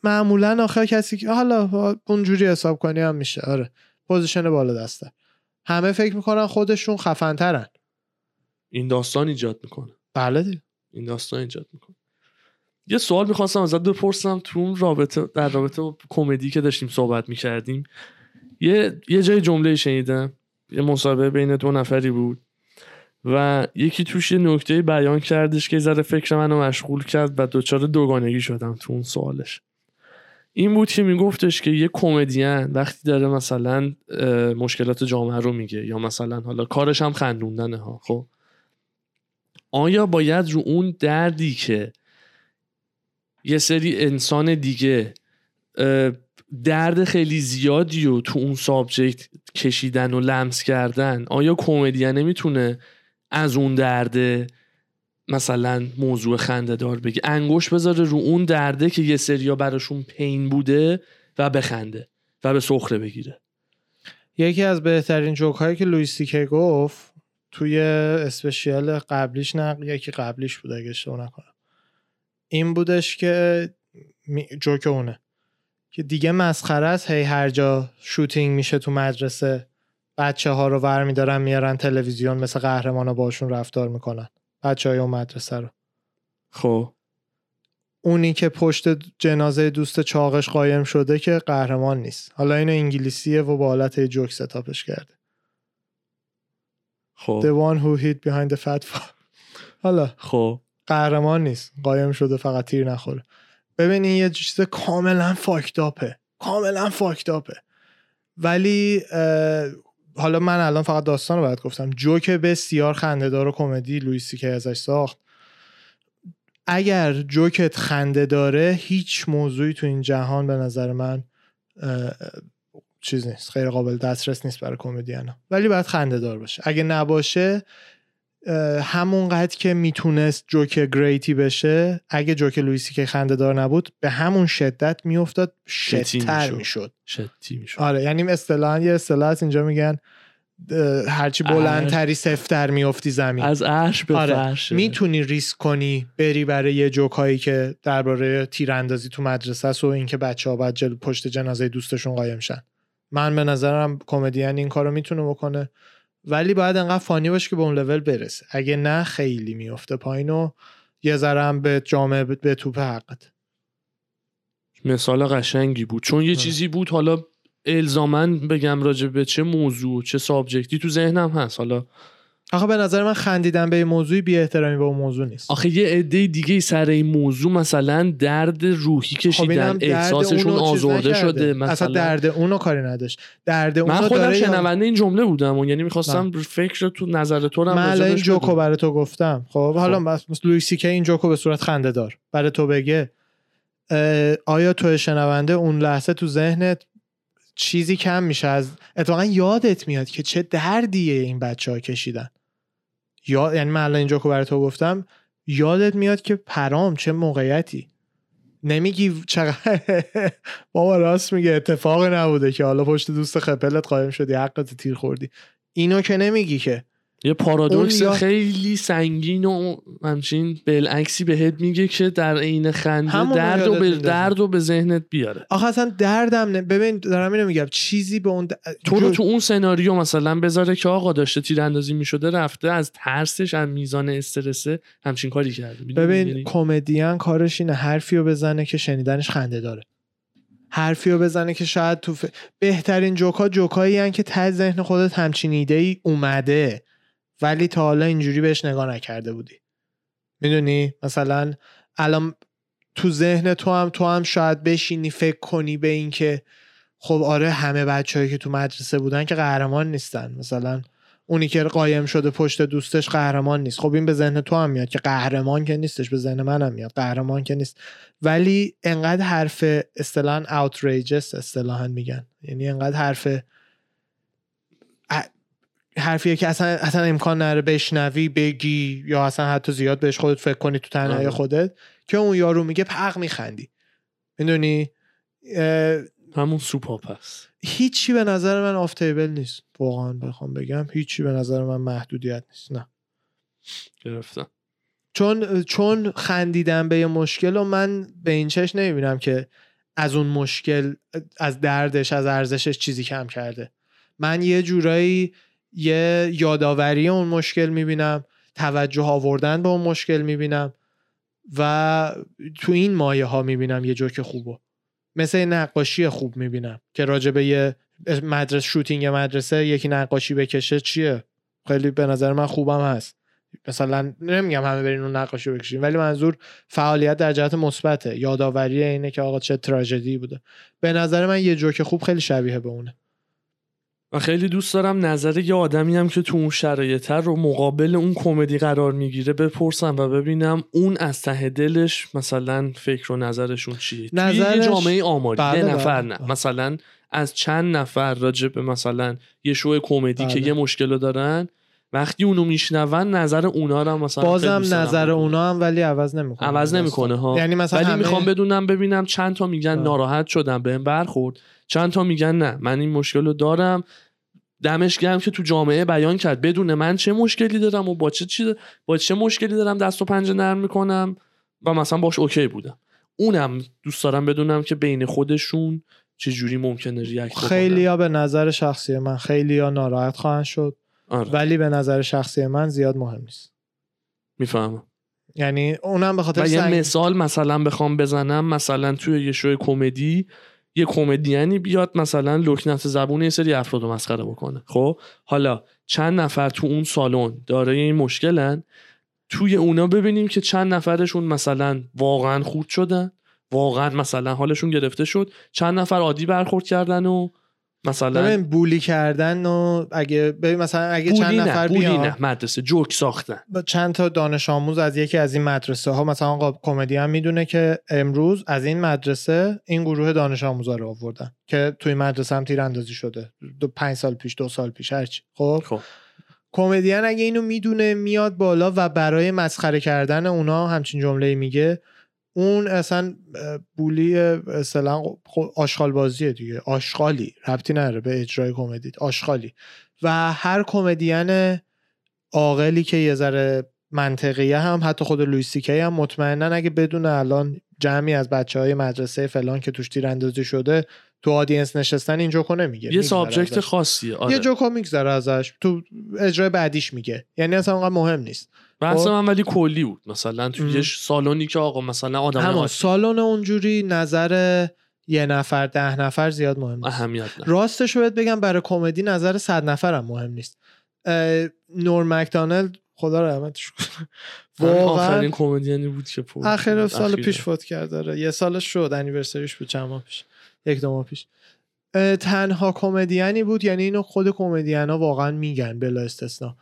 معمولا آخر کسی که حالا اونجوری حساب کنی هم میشه. آره position بالا دستتر. همه فکر می‌کنن خودشون خفنترن. این داستان ایجاد می‌کنه. بله دیگه. این داستان ایجاد می‌کنه. یه سوال می‌خواستم ازت بپرسم تو اون رابطه در رابطه با کمدی که داشتیم صحبت می‌کردیم یه یه جای جمله شنیدم. یه مصاحبه بین دو نفری بود و یکی توش یه نکته بیان کردش که یه ذره فکر منو مشغول کرد و دچار دوگانگی شدم تو اون سوالش. این بود که میگفتش که یه کمدین وقتی داره مثلا مشکلات جامعه رو میگه یا مثلا حالا کارش هم خندوندنه ها خب؟ آیا باید رو اون دردی که یه سری انسان دیگه درد خیلی زیادی رو تو اون سابجکت کشیدن و لمس کردن آیا کمدین نمی‌تونه از اون درده مثلا موضوع خنده دار بگه؟ انگوش بذاره رو اون درده که یه سریا براشون پین بوده و بخنده و به سخره بگیره. یکی از بهترین جوک هایی که لویسی که گفت توی اسپشیال قبلیش نه یکی قبلیش بود اگه اشتباه نکنم. این بودش که جوک اونه. که دیگه مسخره است هی هر جا شوتینگ میشه تو مدرسه بچه ها رو ور میدارن میارن تلویزیون مثل قهرمان ها باشون رفتار می‌کنن بچه های اون مدرسه رو. خب. اونی که پشت جنازه دوست چاقش قایم شده که قهرمان نیست. حالا اینو انگلیسیه و با حالت جوک ستاپش کرده. خب. The one who hid behind the fat حالا. خب. قهرمان نیست. قایم شده فقط تیر نخوره. ببینین یه چیز کاملا فاکتاپه کاملا فاکتاپه ولی حالا من الان فقط داستان رو باید گفتم. جوک بسیار خندهدار و کمدی لویسی که ازش ساخت. اگر جوکت خنده داره هیچ موضوعی تو این جهان به نظر من چیز نیست خیلی قابل دسترس نیست برای کمدین ولی باید خنده دار باشه. اگه نباشه همونقدر که می‌تونست جوک گریتی بشه اگه جوک لویسی که خنده دار نبود به همون شدت میافتاد شدتر می‌شد. شدتی می‌شد. آره یعنی اصطلاحا یه اصطلاح اینجا میگن هرچی بلندتری سفتر میفتی زمین. از عرش به آره. می‌تونی ریسک کنی بری برای یه جوکایی که درباره تیراندازی تو مدرسه است و اینکه بچه ها باید جل پشت جنازه دوستشون قایم شن. من به نظرم کمدین این کارو می‌تونه بکنه. ولی باید انقدر فانی باشه که به اون لول برسه. اگه نه خیلی میفته پایین و یه ذره هم به جامعه به توپ حقت. مثال قشنگی بود. چون یه چیزی بود حالا الزامن بگم راجع به چه موضوع چه سابجکتی تو ذهنم هست. حالا آخه به نظر من خندیدن به موضوعی بی احترامی به اون موضوع نیست. آخه یه عده دیگه سر این موضوع مثلا درد روحی خب کشیدن احساسشون آزرده شده مثلا. اصلا درد اونو کاری نداشت. درد اونو من خودم شنونده این جمله بودم و یعنی می‌خواستم فکر تو نظر تو رو من این جوکو برای تو گفتم. خب حالا خب. مثلا لویسی که این جوکو به صورت خنده دار برای تو بگه آیا تو شنونده اون لحظه تو ذهنت چیزی کم میشه از اتفاقا یادت میاد که چه دردیه این بچه ها کشیدن. یا یعنی من الان اینجا که برای تو گفتم یادت میاد که پرام چه موقعیتی؟ نمیگی چقدر؟ بابا راست میگه اتفاق نبوده که حالا پشت دوست خپلت قایم شدی حقت تیر خوردی. اینو که نمیگی که. یه پارادوکس خیلی سنگین و همچین بالعکسی بهت میگه که در عین خنده درد و به درد و به ذهنت بیاره. آخه اصلا دردم نه ببین دارم اینو میگم چیزی به اون تو رو تو اون سناریو مثلا بذاره که آقا داشته تیراندازی می‌شده رفته از ترسش از میزان استرسه همچین کاری کرده. ببین یعنی کمدین کارش اینه حرفی رو بزنه که شنیدنش خنده داره. حرفی رو بزنه که شاید تو ف... بهترین جوکا جوکایی که ته ذهن خودت همچین ایده ای اومده. ولی تا حالا اینجوری بهش نگاه نکرده بودی. می‌دونی؟ مثلا الان تو ذهن تو هم تو هم شاید بشینی فکر کنی به این که خب آره همه بچههایی که تو مدرسه بودن که قهرمان نیستن. مثلا اونی که قایم شده پشت دوستش قهرمان نیست. خب این به ذهن تو هم میاد که قهرمان که نیستش به ذهن منم میاد قهرمان که نیست. ولی انقدر حرف اصطلاحا outrageous اصطلاحا میگن. یعنی انقدر حرف حرفیه که اصلا اصلا امکان نداره بشنوی بگی یا اصلا حتی زیاد بهش خودت فکر کنی تو تنهایی خودت که اون یارو میگه پق میخندی. می‌دونی؟ همون سوپاپ هست. هیچی به نظر من off table نیست. واقعا بخوام بگم هیچی به نظر من محدودیت نیست. نه. گرفتم. چون چون خندیدم به یه مشکل و من به این چش نمی‌بینم که از اون مشکل از دردش از ارزشش چیزی کم کرده. من یه جورایی یه یادآوری اون مشکل می‌بینم توجه آوردن به اون مشکل می‌بینم و تو این مایه ها می‌بینم یه جوک خوبو. مثل نقاشی خوب می‌بینم که راجع به یه مدرسه شوتینگ مدرسه یکی نقاشی بکشه چیه؟ خیلی به نظر من خوبم هست. مثلا نمیگم همه برین اون نقاشی بکشین ولی منظور فعالیت در جهت مثبته. یادآوری اینه که آقا چه تراژدی بوده. به نظر من یه جوک خوب خیلی شبیه به اونه. و خیلی دوست دارم نظر یه آدمی هم که تو اون شرایط رو مقابل اون کمدی قرار می‌گیره بپرسم و ببینم اون از ته دلش مثلا فکر و نظرشون چیه نظرش... توی جامعه آماری یه بله، نفر بله. نه مثلا از چند نفر راجع به مثلا یه شو کمدی که بله. یه مشکل دارن وقتی اونو میشنون نظر اونا رو مثلا بازم نظر اونا هم ولی عوض نمی‌کنه. عوض نمی‌کنه ها. یعنی مثلا ولی همه... می‌خوام بدونم ببینم چند تا میگن ناراحت شدم بهم برخورد. چند تا میگن نه من این مشکل رو دارم. دمش گرم که تو جامعه بیان کرد. بدون من چه مشکلی دارم و با چه چی با چه مشکلی دارم دست و پنجه نرم می‌کنم؟ و مثلا باش اوکی بودم. اونم دوست دارم بدونم که بین خودشون چه جوری ممکنه ریاکت خیلی ها به نظر شخصی من خیلی ها ناراحت خواهند شد. آره. ولی به نظر شخصی من زیاد مهم نیست. می‌فهمم. یعنی اونم به خاطر یه مثال مثلا بخوام بزنم مثلا توی یه شوی کمدی یه کمدیانی بیاد مثلا لکنت زبون یه سری افراد رو مسخره بکنه. خب؟ حالا چند نفر تو اون سالن داره این مشکلن؟ توی اونا ببینیم که چند نفرشون مثلا واقعا خورد شدن واقعا مثلا حالشون گرفته شد چند نفر عادی برخورد کردن و مثلا ببین بولی کردن و اگه ببین مثلا اگه چند نفر بولی نه مدرسه جوک ساختن. چند تا دانش آموز از یکی از این مدرسه ها مثلا آقا کمدی هم می‌دونه که امروز از این مدرسه این گروه دانش آموزا رو آوردن که توی مدرسه هم تیراندازی شده. دو پنج سال پیش دو سال پیش هرچی خب؟ خب. کمدین اگه اینو می‌دونه میاد بالا و برای مسخره کردن اونا همچین جمله میگه. اون اصلا bully اصلا آشغال بازیه دیگه. آشغالی. ربطی نداره به اجرای کمدی آشغالی. و هر کمدین عاقلی که یه ذره منطقیه هم حتی خود لویی سی‌کی هم مطمئنا اگه بدون الان جمعی از بچه های مدرسه فلان که توش تیراندازی شده تو audience نشستن این جوکو نمیگه. یه subject خاصیه آره. یه جوکو میگذره ازش. تو اجرای بعدیش میگه. یعنی اصلا اونقدر مهم نیست. بحث؟ من ولی کلی بود. مثلا تو یه سالونی که آقا مثلا آدم همون سالن اونجوری نظر یه نفر ده نفر زیاد مهم نیست. اهمیت راستش رو بگم برای کمدی نظر صد نفر هم مهم نیست. نور مکدانلد خدا رحمتش کنه. واقعا آخرین کمدیانی بود که پول. آخر سال پیش فوت کرد داره یه سالش شد انیورسریش بود چند ماه پیش. یک دو ماه پیش. تنها کمدیانی بود یعنی اینو خود کمدین ها واقعا میگن بلا استثنا.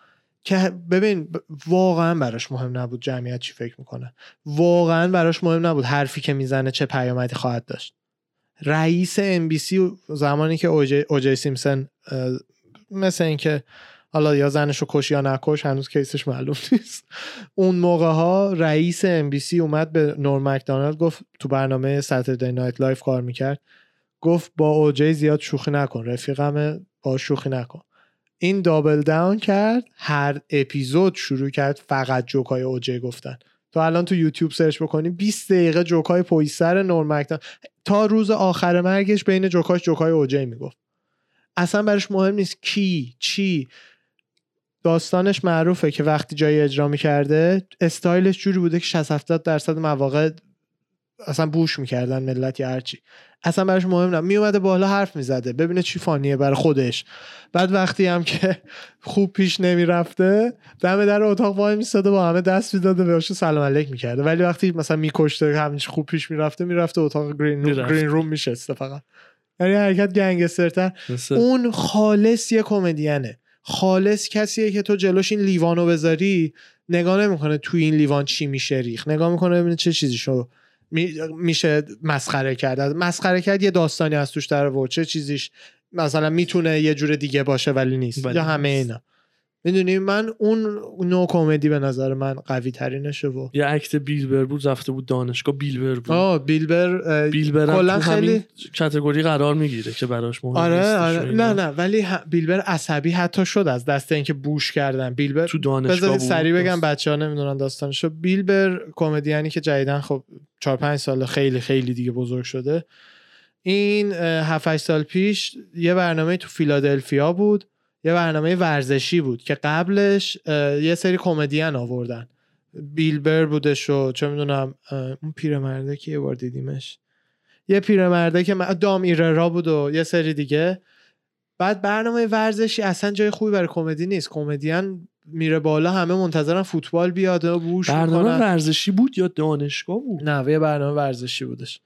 که ببین واقعا براش مهم نبود جمعیت چی فکر می‌کنه. واقعا براش مهم نبود حرفی که می‌زنه چه پیامدی خواهد داشت. رئیس ان بی سی زمانی که او جی, او جی سیمپسون مثل اینکه حالا یا زنش رو کشت یا نکشت هنوز case ش معلوم نیست. اون موقع ها رئیس ان بی سی اومد به نورم مکدانالد گفت تو برنامه Saturday Night Live کار می‌کرد. گفت با اوجی زیاد شوخی نکن رفیقم با شوخی نکن. این دابل داون کرد هر اپیزود شروع کرد فقط جوکای اوجی گفتن. تو الان تو یوتیوب سرچ بکنی 20 دقیقه جوکای پویسر نورمکتان تا روز آخر مرگش بین جوکاش جوکای اوجی می‌گفت. اصلا برش مهم نیست کی چی. داستانش معروفه که وقتی جای اجرا می‌کرده استایلش جوری بوده که 60 70 درصد مواقع اصلا بوش می‌کردن ملت یا هرچی. اصلا براش مهم نه میومده بالا حرف می‌زده. ببینه چی فانیه برای خودش. بعد وقتی هم که خوب پیش نمی‌رفته دم در اتاق وای میستاده با همه دست می‌داده بهش سلام علیک می‌کرده. ولی وقتی مثلا میکشته همینش خوب پیش می‌رفته می‌رفته اتاق گرین روم, گرین روم میشسته فقط. یعنی حرکت گنگسترتر. اون خالص یه کمدینه. خالص کسیه که تو جلوش این لیوانو بذاری نگاه نمی‌کنه توی این لیوان چی میشه ریخ نگاه می‌کنه ببینه چه چیزی شو میشه مسخره کرد. مسخره کرد یه داستانی از توش در چه چیزیش مثلا می‌تونه یه جور دیگه باشه ولی نیست. یا همه اینا. می‌دونی من اون نو کمدی به نظر من قوی ترینشه و یه اکت بیلبر بود رفته بود دانشگاه بیلبر بود. آه بیلبر بیلبر کلا خیلی کاتگوری قرار می‌گیره که براش مهم آره, آره. نه نه ولی بیلبر عصبی حتی شد از دست اینکه بوش کردن. بیلبر تو دانشگاه بود سریع بگم بچه ها نمی‌دونن داستانشو بیلبر کمدیانی که جدیدن خب 4 5 سال خیلی خیلی دیگه بزرگ شده. این 7 سال پیش یه برنامه تو فیلادلفیا بود. یه برنامه ورزشی بود که قبلش یه سری کمدین آوردن. بیلبر بودش و چه می‌دونم اون پیرمرده که یه بار دیدیمش. یه پیرمرده که دام ایررا بود و یه سری دیگه. بعد برنامه ورزشی اصلا جای خوبی برای کمدی نیست. کمدین میره بالا همه منتظرن فوتبال بیاد و بوش برنامه ورزشی بود یا دانشگاه بود؟ نه یه برنامه ورزشی بودش.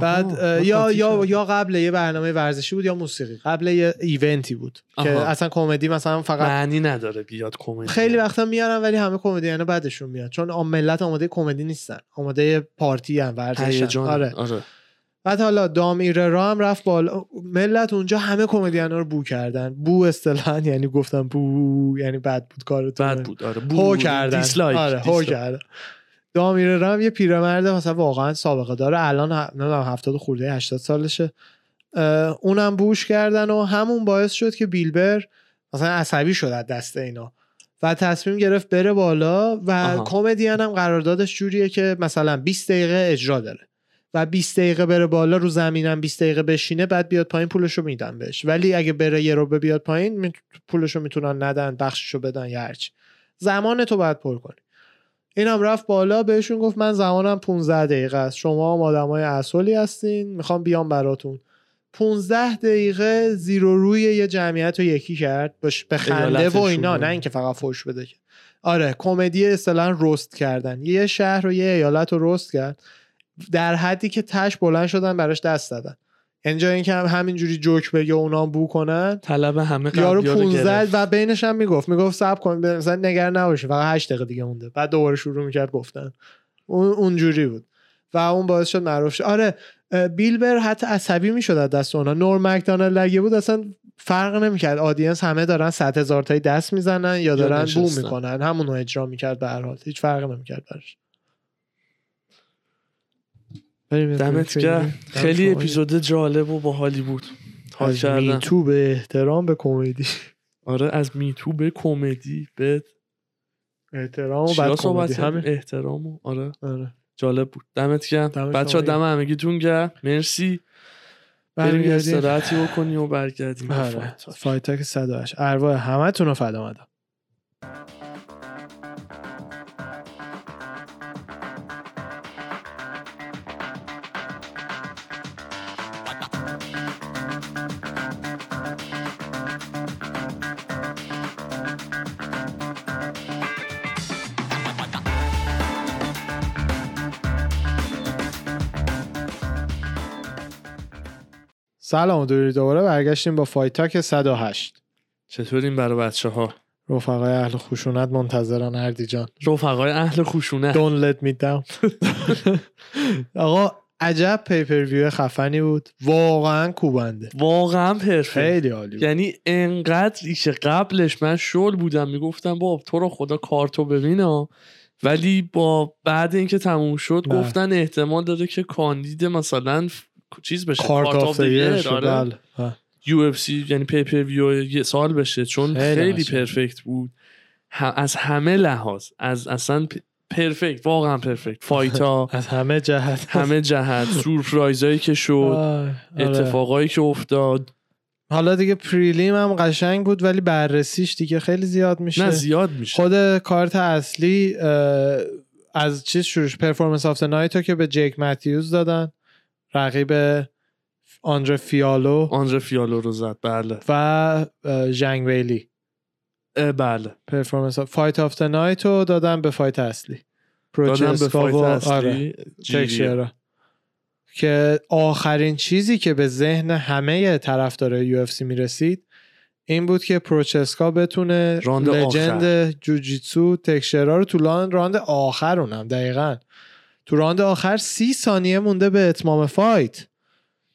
بعد یا یا یا قبل یه برنامه ورزشی بود یا موسیقی قبل یه ایونتی بود که اصلا کمدی مثلا فقط معنی نداره بیاد کمدی. خیلی وقتا میارن ولی همه کمدی یعنی بعدشون میاد چون ملت آماده کمدی نیستن آماده پارتی ان ورزش آره. آره. بعد حالا دام را هم رفت بالا. ملت اونجا همه کمدین رو بو کردن. بو اصطلاحا یعنی گفتم بو یعنی بد بود کارتون. بد بود آره. بو کردن. دیسلایک. آره هو کردن. دامیره رام یه پیرمرد مثلا واقعا سابقه داره. الان نمی‌دونم 70 خورده 80 سالشه. اونم بوش کردن و همون باعث شد که بیلبر مثلا عصبی شد از دست اینا و تصمیم گرفت بره بالا و کمدین هم قراردادش جوریه که مثلا 20 دقیقه اجرا داره و 20 دقیقه بره بالا رو زمینم 20 دقیقه بشینه بعد بیاد پایین پولشو میدن بهش. ولی اگه بره یه رو بیاد پایین پولشو می‌تونن ندن بخششو بدن یا هرچی. زمان تو باید پر کنی. اینم رفت بالا بهشون گفت من زمانم 15 دقیقه است. شما هم آدمای اصولی هستین می‌خوام بیام براتون. 15 دقیقه زیرو روی یه جمعیت رو یکی کرد به خنده و اینا نه اینکه فقط فوش بده آره کمدی اصطلاحا رست کردن. یه شهر و یه ایالت رو رست کرد. در حدی که تش بلند شدن براش دست دادن اینجا اینکه هم همینجوری جوک بگه اونا بو کنن. طلب همه یارو 15 و بینش هم می‌گفت. می‌گفت صبر کن مثلا نگر نباشه فقط 8 دقیقه دیگه مونده. بعد دوباره شروع می‌کرد گفتن. اون اونجوری بود. و اون باعث شد معروف شد آره بیلبر حتی عصبی می‌شد از دست اونا. نور مکدونالد لگه بود اصلا فرق نمی‌کرد. آدینس همه دارن 100 هزار تایی دست می‌زنن یا دارن بو می‌کنن. همون رو اجرا می‌کرد به هر حال. هیچ فرق نمی‌کرد براش. دمت گرم. خیلی اپیزود جالب و باحالی بود. حال کردم میتو به احترام به کمدی. آره از میتو به کمدی به احترام و بعد کمدی. همه احترام و آره. آره. جالب بود. دمت گرم. بچه ها دم همگیتون گرم. مرسی. بریم استراحتی بکنیم و برگردیم. آره. فایتاک 108 ارواح همه تون رو فدا مدام. سلام دوری دوباره برگشتیم با فایت‌تاک 108 چطوریم برای بچه ها رفقای اهل خشونت منتظران اردی جان. رفقای اهل خشونت. Don't let me down. آقا عجب pay-per-view خفنی بود. واقعا کوبنده. واقعا perfect خیلی عالی یعنی انقدر که قبلش من شل بودم می‌گفتم با تو رو خدا کارتو ببینا. ولی با بعد اینکه تموم شد بله. گفتن احتمال داره که کاندید مثلا چیز بشه card of آره. یو اف سی یعنی pay-per-view یه سال بشه چون خیلی, perfect بود. از همه لحاظ از اصلا perfect واقعا perfect فایتا از همه جهت. همه جهت. سورپرایزایی که شد آره. اتفاقایی که افتاد. حالا دیگه prelim هم قشنگ بود ولی بررسیش دیگه خیلی زیاد میشه. نه زیاد میشه. خود کارت اصلی از چیز شروعش performance of night و که به جیک ماتیوز دادن. رقیب آندره فیالو. آندره فیالو رو زد بله. و جنگ ویلی. بله. performance fight of night رو دادن به fight اصلی. دادن به fight اصلی. آره. که آخرین چیزی که به ذهن همه طرفدارای یو اف سی می‌رسید این بود که پروهاسکا بتونه legend جوجیتسو تکشیرا رو تو راند آخر اونم دقیقا. تو راند آخر سی ثانیه مونده به اتمام fight.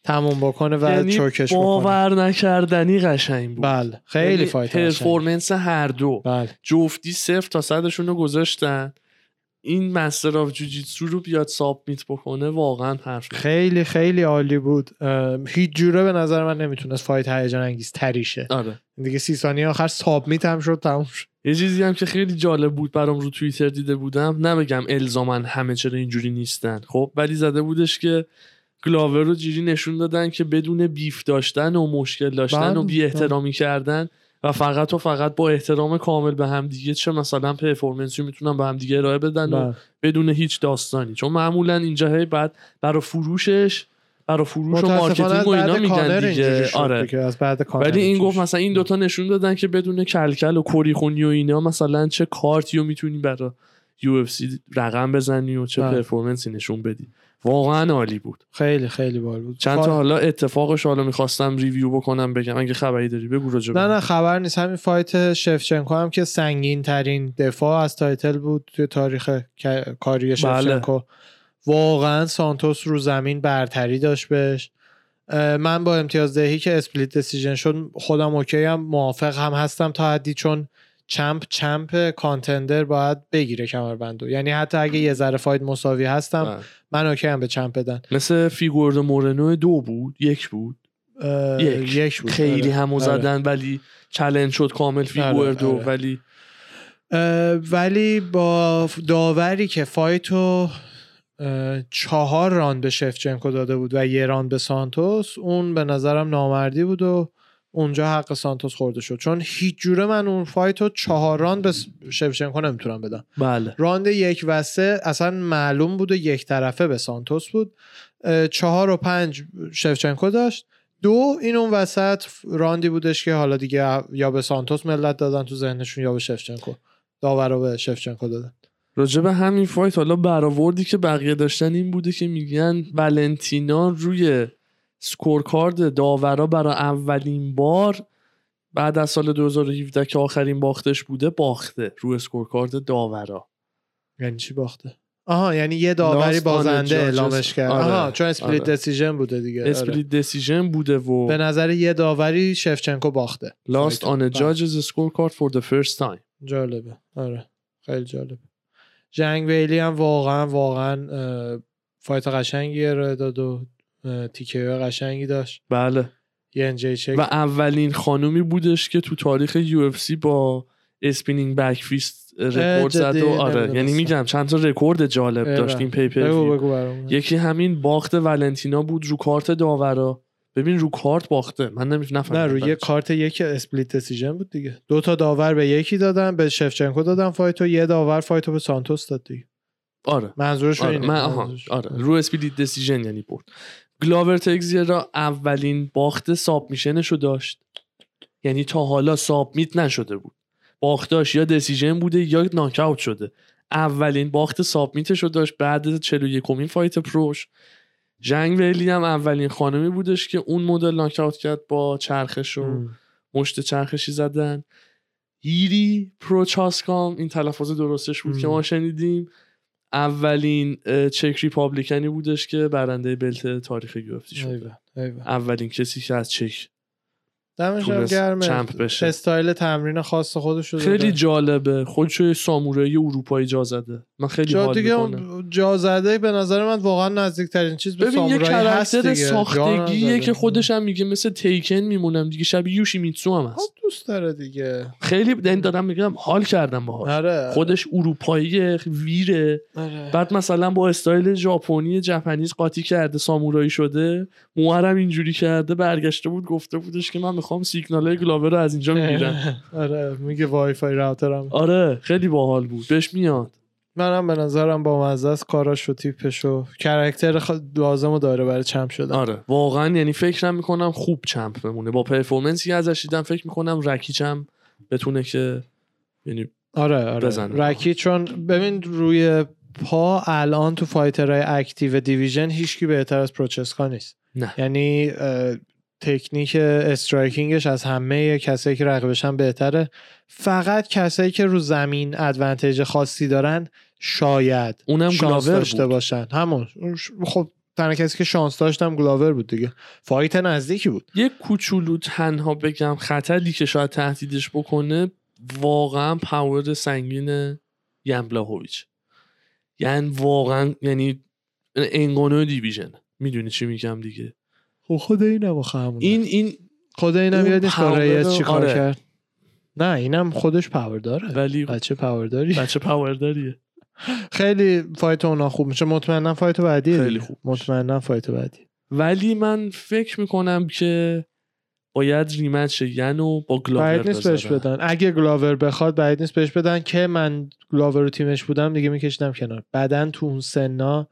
تموم بکنه و یعنی choke ش باور نکردنی قشنگ بود. بله خیلی یعنی fight performance هر دو. بله. جفتی صفر تا صدشون رو گذاشتن. این master of جوجیتسو رو بیاد submit بکنه واقعا حرف خیلی خیلی عالی بود. هیچ جوره به نظر من نمی‌تونست fight هیجان انگیز تریشه آره. دیگه سی ثانیه آخر سابمیت هم شد تموم شد. یه چیزی هم که خیلی جالب بود برام رو توییتر دیده بودم. نبگم الزامن همه چرا اینجوری نیستن. خب ولی زده بودش که گلاور رو جیری نشون دادن که بدون بیف داشتن و مشکل داشتن و بی احترامی کردن و فقط و فقط با احترام کامل به هم دیگه چه مثلا پرفورمنسی می‌تونن به هم دیگه ارائه بدن و بله. بدون هیچ داستانی. چون معمولا اینجا هی بعد برای فروشش برای فروش و marketing و اینا میگن دیگه. آره. ولی این گفت مثلا این دوتا نشون دادن که بدون کلکل و کری خونی و اینا مثلا چه کارتی رو می‌تونی برای یو اف سی رقم بزنی و چه performance ی بله. نشون بدی. واقعا عالی بود. خیلی خیلی بال بود. چند تا حالا اتفاقش حالا می‌خواستم review بکنم بگم. اگه خبری داری بگو راجع نه نه خبر نیست. همین fight شفچنکو هم که سنگین ترین دفاع از title بود توی تاریخ کاری بله. واقعا سانتوس رو زمین برتری داشت بهش من با امتیاز دهی که split decision شد خودم okay هم موافق هم هستم تا حدی چون champ champ contender باید بگیره کمربندو یعنی حتی اگه یه ذره fight مساوی هستم بله. من okay هم به champ بدن مثل فیگردو مورنو دو بود یک بود یک. یک بود خیلی آره. همو آره. زدن ولی challenge شد کامل فیگردو آره. ولی ولی با داوری که fight و چهار راند به شفچنکو داده بود و یه راند به سانتوس. اون به نظرم نامردی بود و اونجا حق سانتوس خورده شد. چون هیچ جوره من اون fight رو چهار راند به شفچنکو نمی‌تونم بدم. بله. راند یک و سه اصلا معلوم بود و یک طرفه به سانتوس بود. چهار و پنج شفچنکو داشت. دو این اون وسط راندی بودش که حالا دیگه یا به سانتوس ملت دادن تو ذهنشون یا به شفچنکو داور رو به شفچنکو دادن. راجع به همین fight حالا برآوردی که بقیه داشتن این بوده که میگن ولنتینا روی scorecard داورا برای اولین بار بعد از سال 2017 که آخرین باختش بوده باخته روی scorecard داورا. یعنی چی باخته؟ آها یعنی یه داوری بازنده اعلامش کرد. آره. آها چون split آره. decision بوده دیگه. split آره. decision بوده و به نظر یه داوری شفچنکو باخته. lost on judges scorecard for the first time. جالبه. آره. خیلی جالبه. ژانگ ویلی هم واقعا واقعا fight قشنگی ارائه داد و تیکه قشنگی داشت. بله. و اولین خانومی بودش که تو تاریخ یو اف سی با spinning back fist رکورد زد و آره یعنی میگم چند تا رکورد جالب داشت این pay-per-view یکی همین باخت ولنتینا بود رو کارت داورا. ببین رو کارت باخته. من نمی‌فهمم نه روی کارت یک اسپلیت دسیژن بود دیگه. دو تا داور به یکی دادن به شفچنکو دادن فایتو یه داور فایتو به سانتوس داد دیگه. آره. منظورش آره. من آها. آره. رو اسپلیت دسیژن یعنی برد. گلاور را اولین باخت ساب میشنشو داشت. یعنی تا حالا سابمیت نشده بود. باختاش یا دسیژن بوده یا ناکاوت شده. اولین باخت سابمیتش رو داشت بعد 41 کمین فایت پروش. ژانگ ویلی هم اولین خانمی بودش که اون مدل ناکاوت کرد با چرخش و مشت چرخشی زدن. یری پروچاسکام این تلفظ درستش بود که ما شنیدیم. اولین Czech Republican ی بودش که برنده belt تاریخ یو اف سی شد اولین کسی که از چک دمش گرمه. champ بشه. استایل تمرین خاص خودش رو خیلی جالبه. خودشو سامورایی اروپایی جا زده. من خیلی جا دیگه جا زده به نظر من واقعا نزدیک ترین چیز به سامورایی هست دیگه. ساختگیه که خودش هم میگه مثل تکن میمونم دیگه. شبیه یوشی میتسو هم هست. خب دوست داره دیگه. خیلی این دارم میگم حال کردم باهاش. آره. خودش اروپایی ویره. آره. بعد مثلا با استایل ژاپنی Japanese قاطی کرده سامورایی شده. موهرم اینجوری کرده برگشته بود گفته بودش که من می‌خوام سیگنال گلاور رو از اینجا می‌گیرم. آره میگه وای فای router م. آره خیلی باحال بود. بهش میاد. منم به نظرم با مزه است. کاراش و تیپش و character خ... لازم داره برای champ شدن. آره. واقعا یعنی فکرم می‌کنم خوب champ بمونه. با performance ی ازش دیدم فکر می‌کنم راکیچم بتونه که یعنی آره آره. بزنه. رکی چون ببین روی پا الان تو fighter های active division هیچکی بهتر از پروچسکا نیست. نه. یعنی تکنیک striking ش از همه کسایی که رقیبشن بهتره. فقط کسایی که رو زمین advantage خاصی دارن شاید اونم شانس داشته باشن. همون. خب تنها کسی که شانس داشتم گلاور بود دیگه. fight نزدیکی بود. یه کوچولو تنها بگم خطری که شاید تهدیدش بکنه واقعا power سنگین یان بلاخوویچ یعنی واقعا یعنی انگانو division. می‌دونی چی میگم دیگه؟ خب خود اینم این این خود اینم یاد نیست چی کار آره. کرد. نه اینم خودش پاور داره ولی بچه پاور داری بچه پاور داریه خیلی فایت اونا خوب میشه. مطمئنا فایت بعدی خیلی خوب مطمئنا فایت بعدی. ولی من فکر می‌کنم که باید ریمچ ینو با گلاور باید نیست بهش بدن. اگه گلاور بخواد باید نیست بهش بدن. که من گلاور رو تیمش بودم دیگه میکشیدم کنار. بعدا تو اون سنا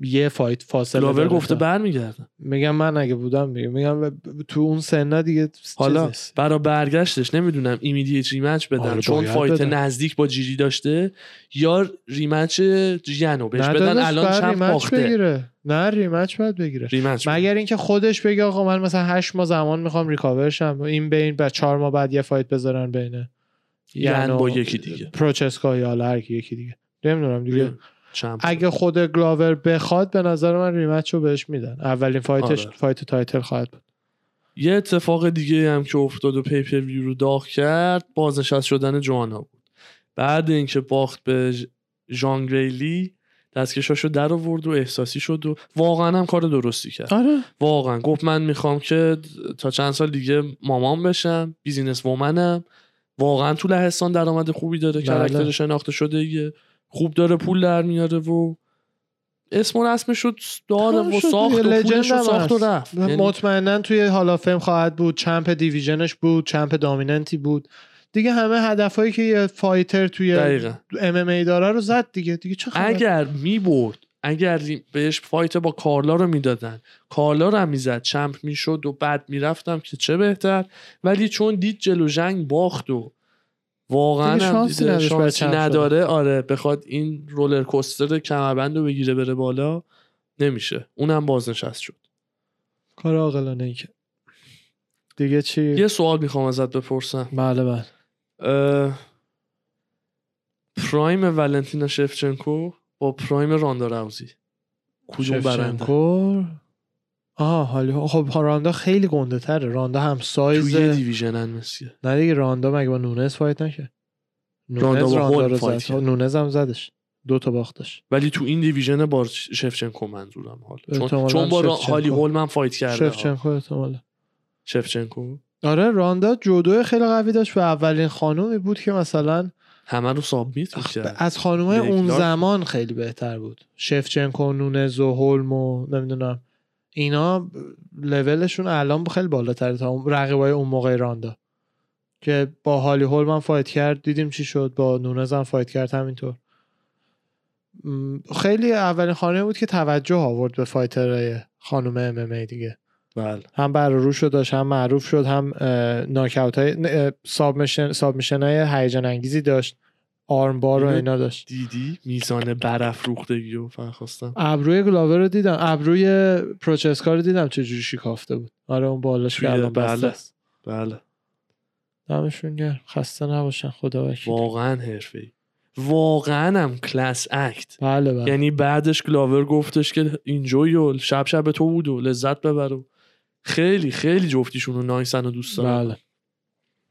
یه fight فاصله گلاور گفته برمیگرده. میگم من اگه بودم میگم میگم تو اون سنا دیگه حالا برا برگشتش نمی‌دونم immediate rematch بدن آره چون fight نزدیک با جیجی داشته یا rematch جیانو بهش بدن الان چند باخته؟ بگیره. نه rematch باید بگیره. rematch مگر اینکه خودش بگه آقا من مثلا 8 ماه زمان می‌خوام recover شم. این بین بعد 4 ماه بعد یه fight بذارن بینه یعنی با یکی دیگه. پروچسکا یا هر یکی دیگه. نمی‌دونم دیگه. اگه خود گلاور بخواد به نظر من rematch رو بهش میدن. اولین fight ش آره. fight title خواهد بود. یه اتفاق دیگه هم که افتاد و pay-per-view رو داغ کرد بازنشست شدن جوانا بود. بعد اینکه باخت به ژانگ ویلی دستکشاشو در آورد و احساسی شد و واقعا هم کار درستی کرد. آره. واقعا. گفت من می‌خوام که تا چند سال دیگه مامان بشم businesswoman م واقعا تو لهستان درآمد خوبی داره بله. شناخته شده خوب داره پول در میاره و اسم و رسمش رو داره و ساخت و پولش رو ساخت و رفت. یعنی مطمئنا توی hall of fame خواهد بود champ division ش بود champ dominant ی بود. دیگه همه هدفهایی که یه fighter توی ام ام ای داره رو زد دیگه. دیگه چه اگر می برد اگر بهش fight با کارلا رو می‌دادن کارلا رو هم می‌زد champ می‌شد و بعد می‌رفتم که چه بهتر. ولی چون دید جلو جنگ باخت و واقعا شانسی, شانسی نداره. آره بخواد این رولر کوستر کمربند رو بگیره بره بالا نمیشه. اونم بازنشست شد. کار عاقلانه ای که دیگه چی؟ یه سوال می‌خوام ازت بپرسم. بله بله. پرایم ولنتینا شفچنکو با پرایم راندا راوزی کدوم برنده؟ آها حالی. خب راندا خیلی گنده تره. راندا هم سایز توی division مسیه نه دیگه راندا مگه با نونز fight نکرد؟ راندا با راندا رو fight زد. نونز هم زدش. دو تا باختش ولی تو این division با شفچنکو منظورم حال. چون, چون با هالی هولم هم fight کرده. شفچنکو احتمالا. شفچنکو. آره راندا جودو خیلی قوی داشت. و اولین خانومی بود که مثلا همه رو submit می‌کرد از خانومه اون زمان خیلی بهتر بود. شفچنکو نونز و هولم و نمی‌دونم. اینا لولشون الان خیلی بالاتره تا رقیبای اون موقع راندا. که با هالی هولم هم fight کرد دیدیم چی شد. با نونز هم fight کرد همینطور. خیلی اولین خانم بود که توجه آورد به fighter های خانم MMA دیگه. بله. هم بر روش داشت هم معروف شد هم ناکاوت های submission های هیجان انگیزی داشت. armbar رو اینا داشت. دیدی؟ میزان برافروختگی رو فرخواستم ابروی گلاور رو دیدم. ابروی پروچسکا رو دیدم چه جوری شکافته بود. آره اون بالاش که الان بله. بله. دمشون گرم. خسته نباشن خدا وکیل واقعا حرفه‌ای. واقعا هم class act بله بله. یعنی بعدش گلاور گفتش که اینجوری و شب شب تو بود و لذت ببر خیلی خیلی جفتیشون رو نایسن و دوست دارم بله.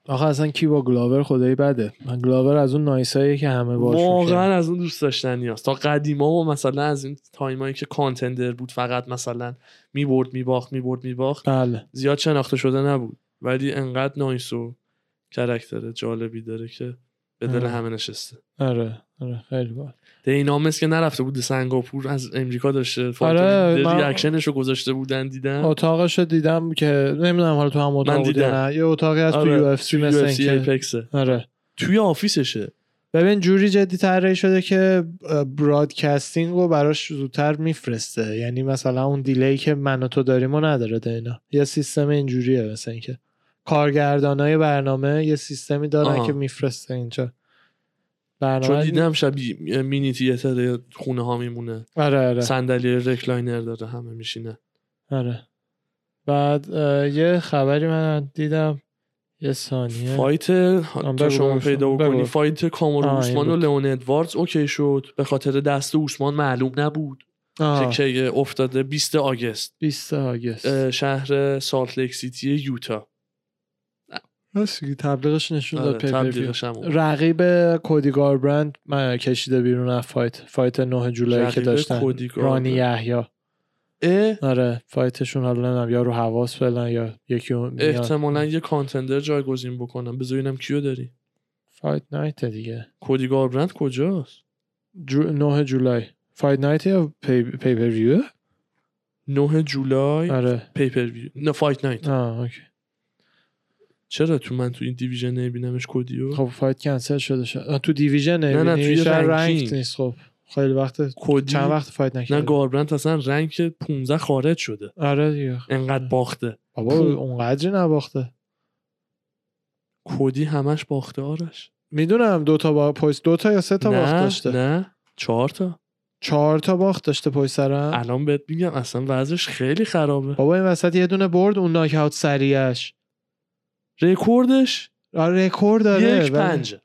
آخه اصلا کی با گلاور خدایی بده؟ من گلاور از اون nice ایی که همه باش واقعا از اون دوست داشتنی هست تا قدیما و مثلا از این time ایی که contender بود فقط مثلا می‌برد میباخت می‌برد میباخت بله. زیاد شناخته شده نبود. ولی انقدر nice و character جالبی داره که به دل همه نشسته. آره آره خیلی باحال. دینا مث که نرفته بود سنگاپور از امریکا داشته. آره reaction شو گذاشته بودن دیدم اتاقشو دیدم که نمی‌دونم حالا تو هم اتاق بود نه. یه اتاقی از آره. تو UFC مثل آره. توی office شه. ببین جوری جدی طراحی شده که broadcasting رو براش زودتر میفرسته. یعنی مثلا اون delay ی که من و تو داریم و نداره دینا. یه سیستم اینجوریه مثلا اینکه. کارگردانای برنامه یه سیستمی دارن که میفرسته اینجا. برنامه چون دیدم شب mini theater خونه ها میمونه. آره آره. صندلی recliner داره همه میشینه. آره. بعد یه خبری من دیدم یه ثانیه. fight تا شما پیدا بکنی. fight کامارو اوسمان و لئون ادواردز OK شد. به خاطر دست اوسمان معلوم نبود که افتاده. 20 August. 20 August. شهر سالت لیک سیتی یوتا. راستی تبلیغش نشون داد آره، رقیب کودی گاربرند من کشیده بیرون از fight fight 9 جولای که داشتن. رانی یحیی. آره fight شون حالا نمی‌دونم یا رو هواس فعلا یا یکی احتمالا یه contender جایگزین بکنم بذارینم کیو داری. fight night دیگه. کودی گاربرند کجاست؟ جو... 9 July. fight night یا pay, pay view 9 جولای آره. pay per view نه fight night آه OK. چرا تو من تو این division نمیبینمش کدیو خب fight کنسل شده شد. تو division نه نه توی rank نیست. خب خیلی وقت کودی چند وقت fight نکرده نه گاربرنت اصلا rank 15 خارج شده. آره دیگه. انقدر باخته. بابا اونقدری نباخته. کودی همش باخته آرش؟ می‌دونم دو تا با پویس دو تا یا سه تا باخت داشته. نه چهار تا. چهار تا باخت داشته پشت سرم. الان بهت میگم اصلا وضعش خیلی خرابه. بابا این وسط یه دونه برد اون ناک اوت سریعش. رکوردش رکورد داره یک پنج.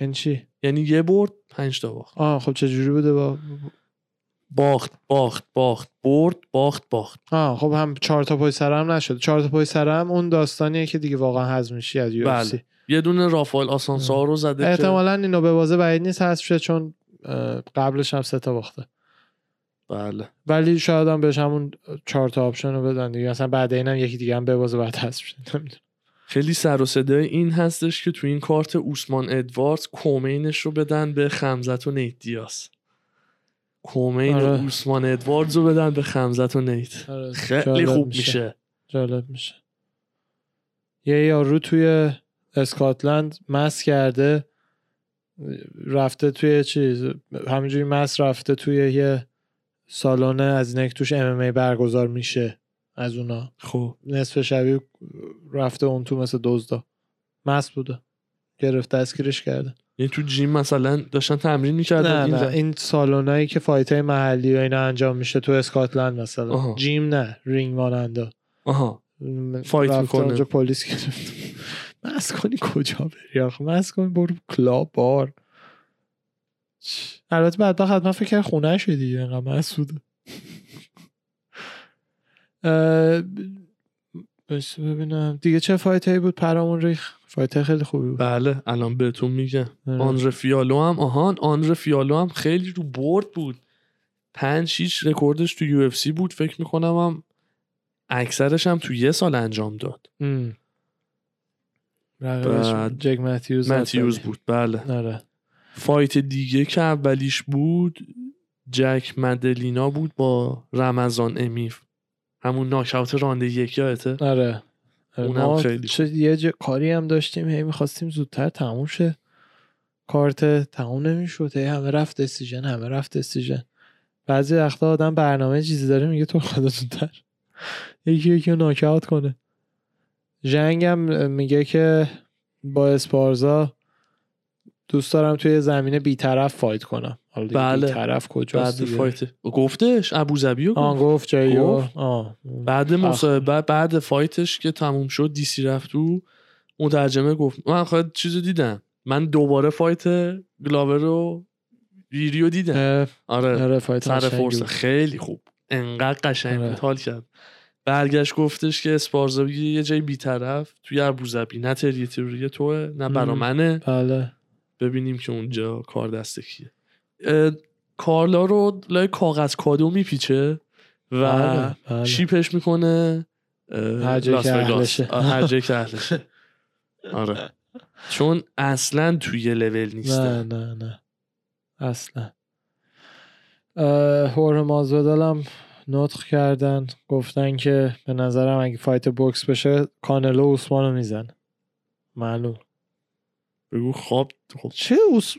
یعنی چی؟ یعنی یه برد پنج تا باخت. آه خب چه جوری بوده با باخت باخت باخت. برد باخت باخت. آه خب هم چهار تا پشت سرم نشد. چهار تا پشت سرم اون داستانیه که دیگه واقعا حزم میشی از یو بله. یه دونه رافائل آسانسار رو زده احتمالا اینو ببازه بعید نیست شه چون قبلش هم سه تا باخته. بله. ولی شاید هم بهش همون چهار تا option رو بدن دیگه. مثلا بعد اینم یکی دیگه هم ببازه بعد حذف خیلی سر و صدای این هستش که تو این کارت اوسمان ادواردز کومینش رو بدن به خمزت و نیت دیاس کومین آره. اوسمان ادواردز رو بدن به خمزت و نیت. آره. خیلی خوب میشه. میشه. جالب میشه. یه یارو توی اسکاتلند مس کرده رفته توی چیز همینجوری مس رفته توی یه سالانه از اینه توش ام برگزار میشه از اونا. خب. نصف شبی رفته اون تو مثل دزدا. مست بوده. گرفت دستگیرش کرده. یعنی تو gym مثلا داشتن تمرین می‌کردن نه این, نه. این سالونایی که fight های محلی و اینا انجام میشه تو اسکاتلند مثلا. آها. gym نه رینگ مانندا. آها. fight می‌کنه. اونجا پلیس گرفت. مست کنی کجا بری آخه؟ مست کنی برو club bar. البته بعد من فکر خونه شدی اینقدر مسعود بس ببینم. دیگه چه فایت هایی بود؟ پرامون ریخ فایت خیلی خوبی بود. بله الان بهتون میگم. آره. آنر فیالو هم آهان آنر فیالو هم خیلی رو برد بود. پنج هیچ رکوردش تو یو سی بود. فکر می‌کنم هم اکثرش هم تو یه سال انجام داد. بعد جک ماتیوز ماتیوز بود. بله. آره. فایت دیگه که اولیش بود جک مدلینا بود با رمضان امیف همون ناکاوت راند یک یادته؟ آره. اونم خیلی چه یه کاری هم داشتیم هی می‌خواستیم زودتر تموم شه. کارت تموم نمی‌شد همه رفت decision همه رفت decision بعضی وقتا آدم برنامه چیزی داره میگه تو خدا زودتر. یکی یکی رو ناکاوت کنه. جنگم میگه که با اسپارزا دوست دارم توی زمینه بیطرف fight کنم. حالا بله. طرف کجاست بعد fight. گفتش؟ ابوظبی آن گفت؟ جایی بعد مصاحبه بعد fight ش که تموم شد دیسی رفت تو. مترجمه گفت من خواهد چیزو دیدم. من دوباره fight گلاور رو review دیدم. آره, آره fight سر فرصه خیلی خوب. انقدر قشنگ آره. حال کرد. برگشت گفتش که اسپارزا یه جای بیطرف توی ابوظبی. نه territory توئه نه برا منه بله. ببینیم که اونجا کار دست کیه. کارلا رو لای کاغذ کادو میپیچه و بله، بله. شیپش می‌کنه هر جای که اهلشه. هر جای که اهلشه. آره. چون اصلا توی لول نیست نه نه نه. اصلا. هور مازودالم نطخ کردن. گفتن که به نظرم اگه فایت بوکس بشه کانلو عثمانو میزن معلوم. بگو خواب چه اوس...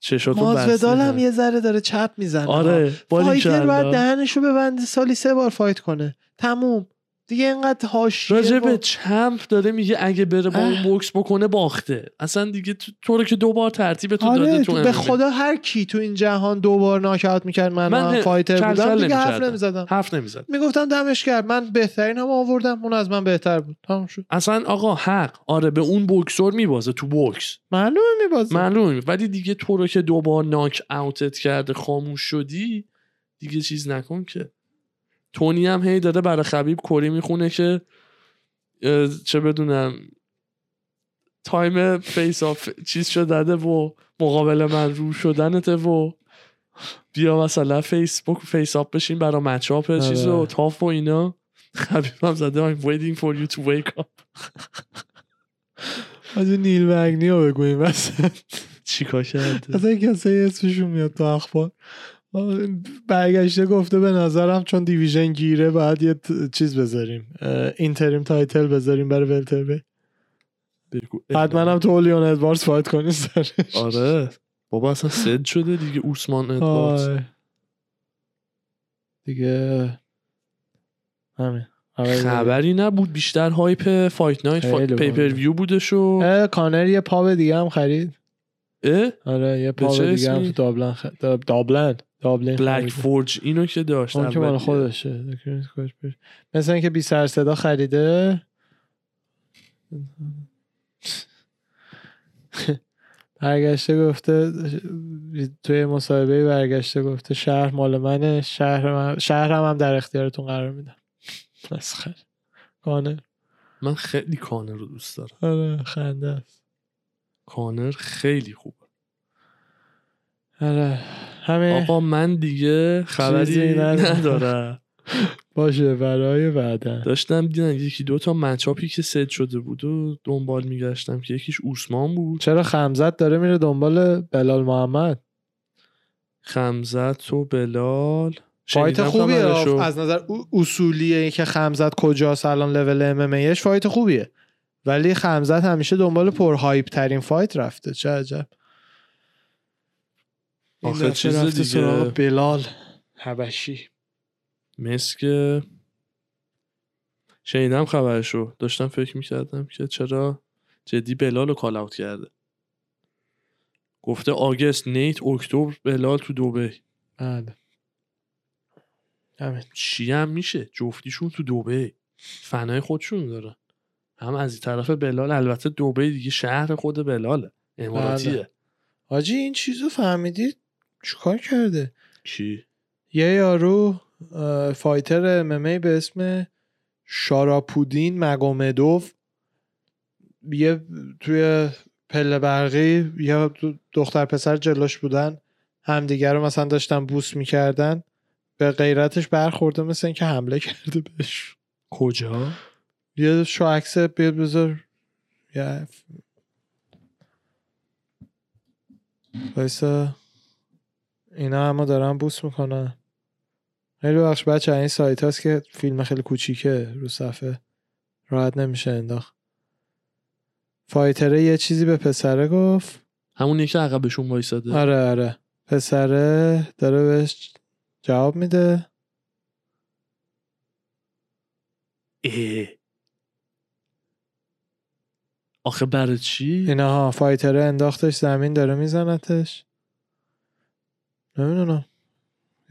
چشاتو ماسویدال هم یه ذره داره چپ می‌زنه. آره fighter باید دهنشو ببنده سالی سه بار fight کنه. تموم. دیگه اینقدر حاشیه راجع به champ داره میگه اگه بره با اون بوکس بکنه باخته. اصلا دیگه تو رو که دو بار ترتیب تو آره داده تو به خدا هر کی تو این جهان دو بار ناکاوت می‌کرد من, من fighter بودم دیگه حرف نمی‌زدم. حرف نمی‌زد می‌گفتم دمش کرد من بهترین هم آوردم اون از من بهتر بود. تمام شد. اصلا آقا حق. آره به اون بوکسور میبازه تو بوکس. معلومه میبازه. معلومه ولی دیگه تو رو که دو بار ناک اوتت کرده خاموش شدی دیگه چیز نکن که. تونی هم هی داره برای خبیب کری می‌خونه که چه بدونم تایم فیس آف چیز شده و مقابل من رو شدنته و بیا مثلا فیسبوک فیس آپ بشین برای مچ اپ چیز و تاف و اینا. خبیب هم زده I'm waiting for you to wake up. از نیل مگنی رو بگویم چیکار کرده اصلا کسی اسمشون میاد تو اخبار. برگشته گفته به نظرم چون division گیره باید یه چیز بذاریم interim title بذاریم برای welter حتما هم تو لیون ادوارز fight کنی سرش. آره. بابا اصلا سد شده دیگه اوسمان ادوارز دیگه همین. خبری نبود بیشتر hype fight night فا... pay-per-view بودش و کانر یه pub دیگه هم خرید. اه؟ آره یه pub دیگه هم تو دابلن خ... دابلن. دابلن Black Forge اینو که داشت اون که مال خودشه. مثل اینکه بی سر صدا خریده. برگشته گفته توی مصاحبه برگشته گفته شهر مال منه. شهر من شهرم هم در اختیارتون قرار میدم. مسخره. کانر. من خیلی کانر رو دوست دارم. آره خنده است. کانر خیلی خوبه آره. همه آقا من دیگه خبری ندارم. باشه برای بعدا. داشتم دیدم یکی دو تا مچاپی که ست شده بود و دنبال میگشتم که یکیش اوسمان بود. چرا خمزت داره میره دنبال بلال محمد؟ خمزت و بلال. fight خوبیه. از نظر اصولیه که خمزت کجاست الان level MMA fight خوبیه. ولی خمزت همیشه دنبال پر hype ترین fight رفته. چه عجب. آخه چیز دیگه. بلال. حبشی. مسک شنیدم خبرشو. داشتم فکر می‌کردم که چرا جدی بلال رو call out کرده. گفته آگست نیت اکتبر بلال تو دوبه بله. چی هم میشه؟ جفتیشون تو دوبه فنای خودشون دارن. هم از این طرف بلال البته دوبه دیگه شهر خود بلاله. اماراتیه. بله. حاجی این چیزو فهمیدید چیکار کرده؟ چی؟ یه یارو فایتر ممی به اسم شاراپودین مگومدوف. یه توی پله برقی یا دختر پسر جلوش بودن. همدیگر رو مثلا داشتن بوس می‌کردن. به غیرتش برخورده مثل اینکه حمله کرده بهش. کجا؟ یه شو عکس بیاد بذار. یه اینا اما دارن بوس می‌کنن. خیلی بخش بچه این سایت هست که فیلم خیلی کوچیکه رو صفحه. راحت نمیشه انداخت. فایتره یه چیزی به پسره گفت. همون که عقبشون وایساده. آره آره. پسره داره بهش جواب میده. اه. آخه برای چی؟ اینا ها فایتره انداختش زمین داره میزنتش. نمی‌دونم.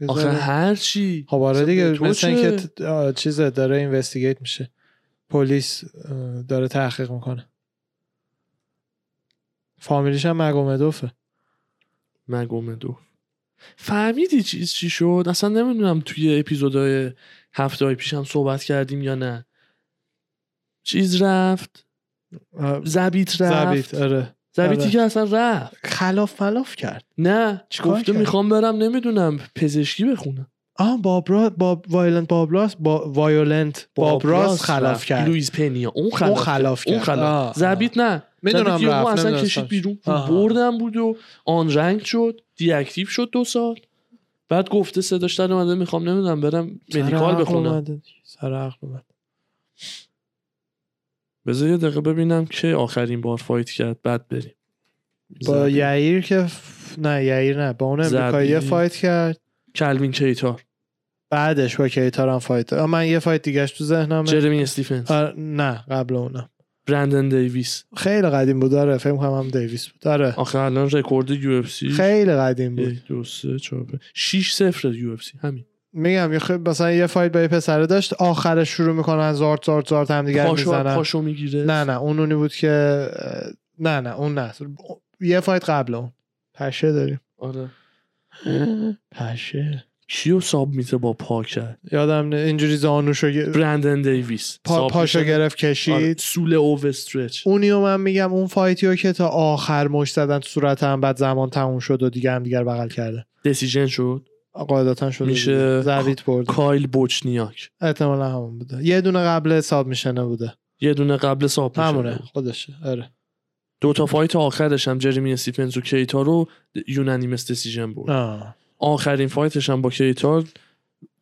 آخه هر چی. خب آره دیگه مثل که چیزه داره اینوستیگیت میشه. پلیس داره تحقیق می‌کنه. فامیلیش هم مگومدوفه. مگومدوف. فهمیدی چیز چی شد؟ اصلا نمی‌دونم توی اپیزودهای هفته های پیش هم صحبت کردیم یا نه. چیز رفت؟ زبیت رفت؟ زبیت آره. زبیتی آره. که اصلا رفت. خلاف ملاف کرد. نه گفته می‌خوام برم نمی‌دونم پزشکی بخونم. آه بابرا باب وایلنت بابراس با وایولنت بابراس خلاف کرد. لویز پنیا اون خلاف, اون خلاف کرد, خلاف. زبیت نه. می‌دونم رفت اصلا کشید بیرون. بردم بود و آن رنگ شد. دیاکتیو شد دو سال. بعد گفته صداش در اومده می‌خوام نمی‌دونم برم مدیکال بخونم. سر عقل اومد بذار یه دقیقه ببینم که آخرین بار فایت کرد بعد بریم. با یعیر که نه یعیر نه با اون امریکایی fight کرد. کلوین کیتار. بعدش با کیتار هم fight من یه fight دیگه‌ش تو ذهنم جرمی استیفنز. نه قبل اونم. برندن دیویس. خیلی قدیم بود داره فکر کنم هم دیویس بود داره آخه الان رکورد UFC خیلی قدیم بود. دو سه چهار 6 0 UFC همین. میگم یه مثلا یه fight با یه پسره داشت آخرش شروع می‌کنن زارت زارت زارت هم دیگه می‌زنن. پاشو می‌گیره. نه نه اون اونی بود که نه نه اون نه. یه فایت قبل اون. پشه داریم. آره. پشه. کیو ساب میته با پا کرد یادم نه اینجوری زانوشو برندن دیویس. پا پاشو گرفت کشید. آره. سول اوو استرچ. اونیو من میگم اون فایتیو که تا آخر مش زدن هم بعد زمان تموم شد و دیگه هم دیگر بغل کرده. دسیژن شد؟ قاعدتا شده میشه زویت برد کایل بوچنیاک. احتمالا همون بوده. یه دونه قبل ساب میشنه بوده. یه دونه قبل sub همونه خودشه. آره. دو تا fight آخرش هم جرمی استیفنز و کیتا رو unanimous decision بود آه. آخرین fight ش هم با کیتا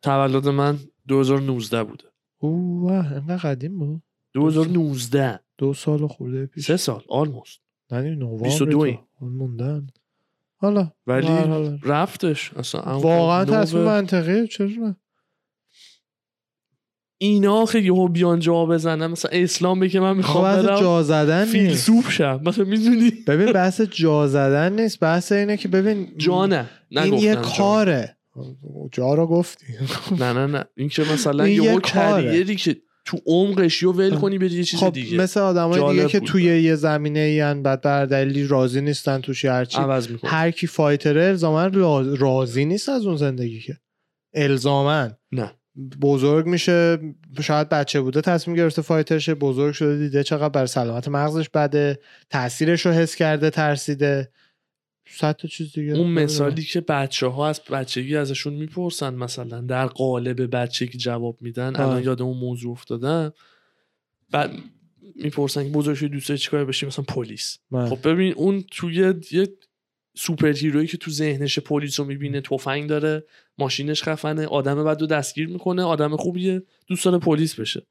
تولد من 2019 بوده. اوه اینقدر قدیم بود. 2019 دو سال خورده پیش. سه سال almost نه نوامبر 22 موندن. حالا. ولی رفتش. اصلا واقعا تصمیم منطقیه چرا اینا خیلی یهو بیان جا بزنن. مثلا اسلام که من می‌خوام خب، برم جا زدن فیلسوف شم. مثلا می‌دونی؟ ببین بحث جا زدن نیست. بحث اینه که ببین جا نه. این یه کاره. جا رو گفتی. نه نه نه. این که مثلا یه کریری که تو عمقش یو ول کنی بری یه چیز خب دیگه. مثل آدمای دیگه که توی یه زمینه این بعد بر دلیلی راضی نیستن توش هرچی. هر کی فایتره الزاما راضی نیست از اون زندگی که. الزاما. نه. بزرگ میشه شاید بچه بوده تصمیم گرفته فایتر شه بزرگ شده دیده چقدر بر سلامت مغزش بده تاثیرش رو حس کرده ترسیده. صد تا چیز دیگه اون مثالی که بچه ها از بچگی ازشون می‌پرسن مثلا در قالب بچگی جواب میدن الان یاد اون موضوع افتادم بعد می‌پرسن که بزرگ شدی دوست چیکار بشی؟ مثلا پلیس. خب ببین اون توی یه superhero یی که تو ذهنش پلیس رو می‌بینه تفنگ داره ماشینش خفنه آدم بعد رو دستگیر می‌کنه آدم خوبیه دوست داره پلیس بشه.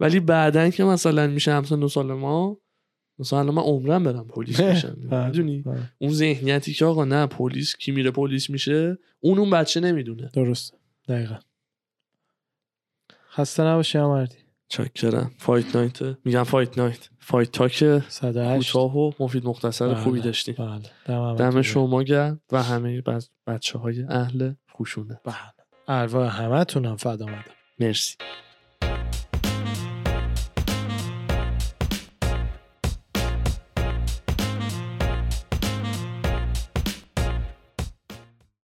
ولی بعدا که مثلا میشه همسن دو سال ما مثلا من عمرم برم پلیس بله، می‌دونی؟ بله. اون ذهنیتی که آقا نه پلیس کی میره پلیس میشه اون اون بچه نمی‌دونه. درست دقیقا. خسته نباشی مردی؟ چاکرم. fight night میگم fight night fight talk کوتاه و مفید مختصر بله، خوبی داشتیم. بله. دم شما گرم و همه بچه های اهل خوشونه. بله. ارواح همه تونم فدا مرسی.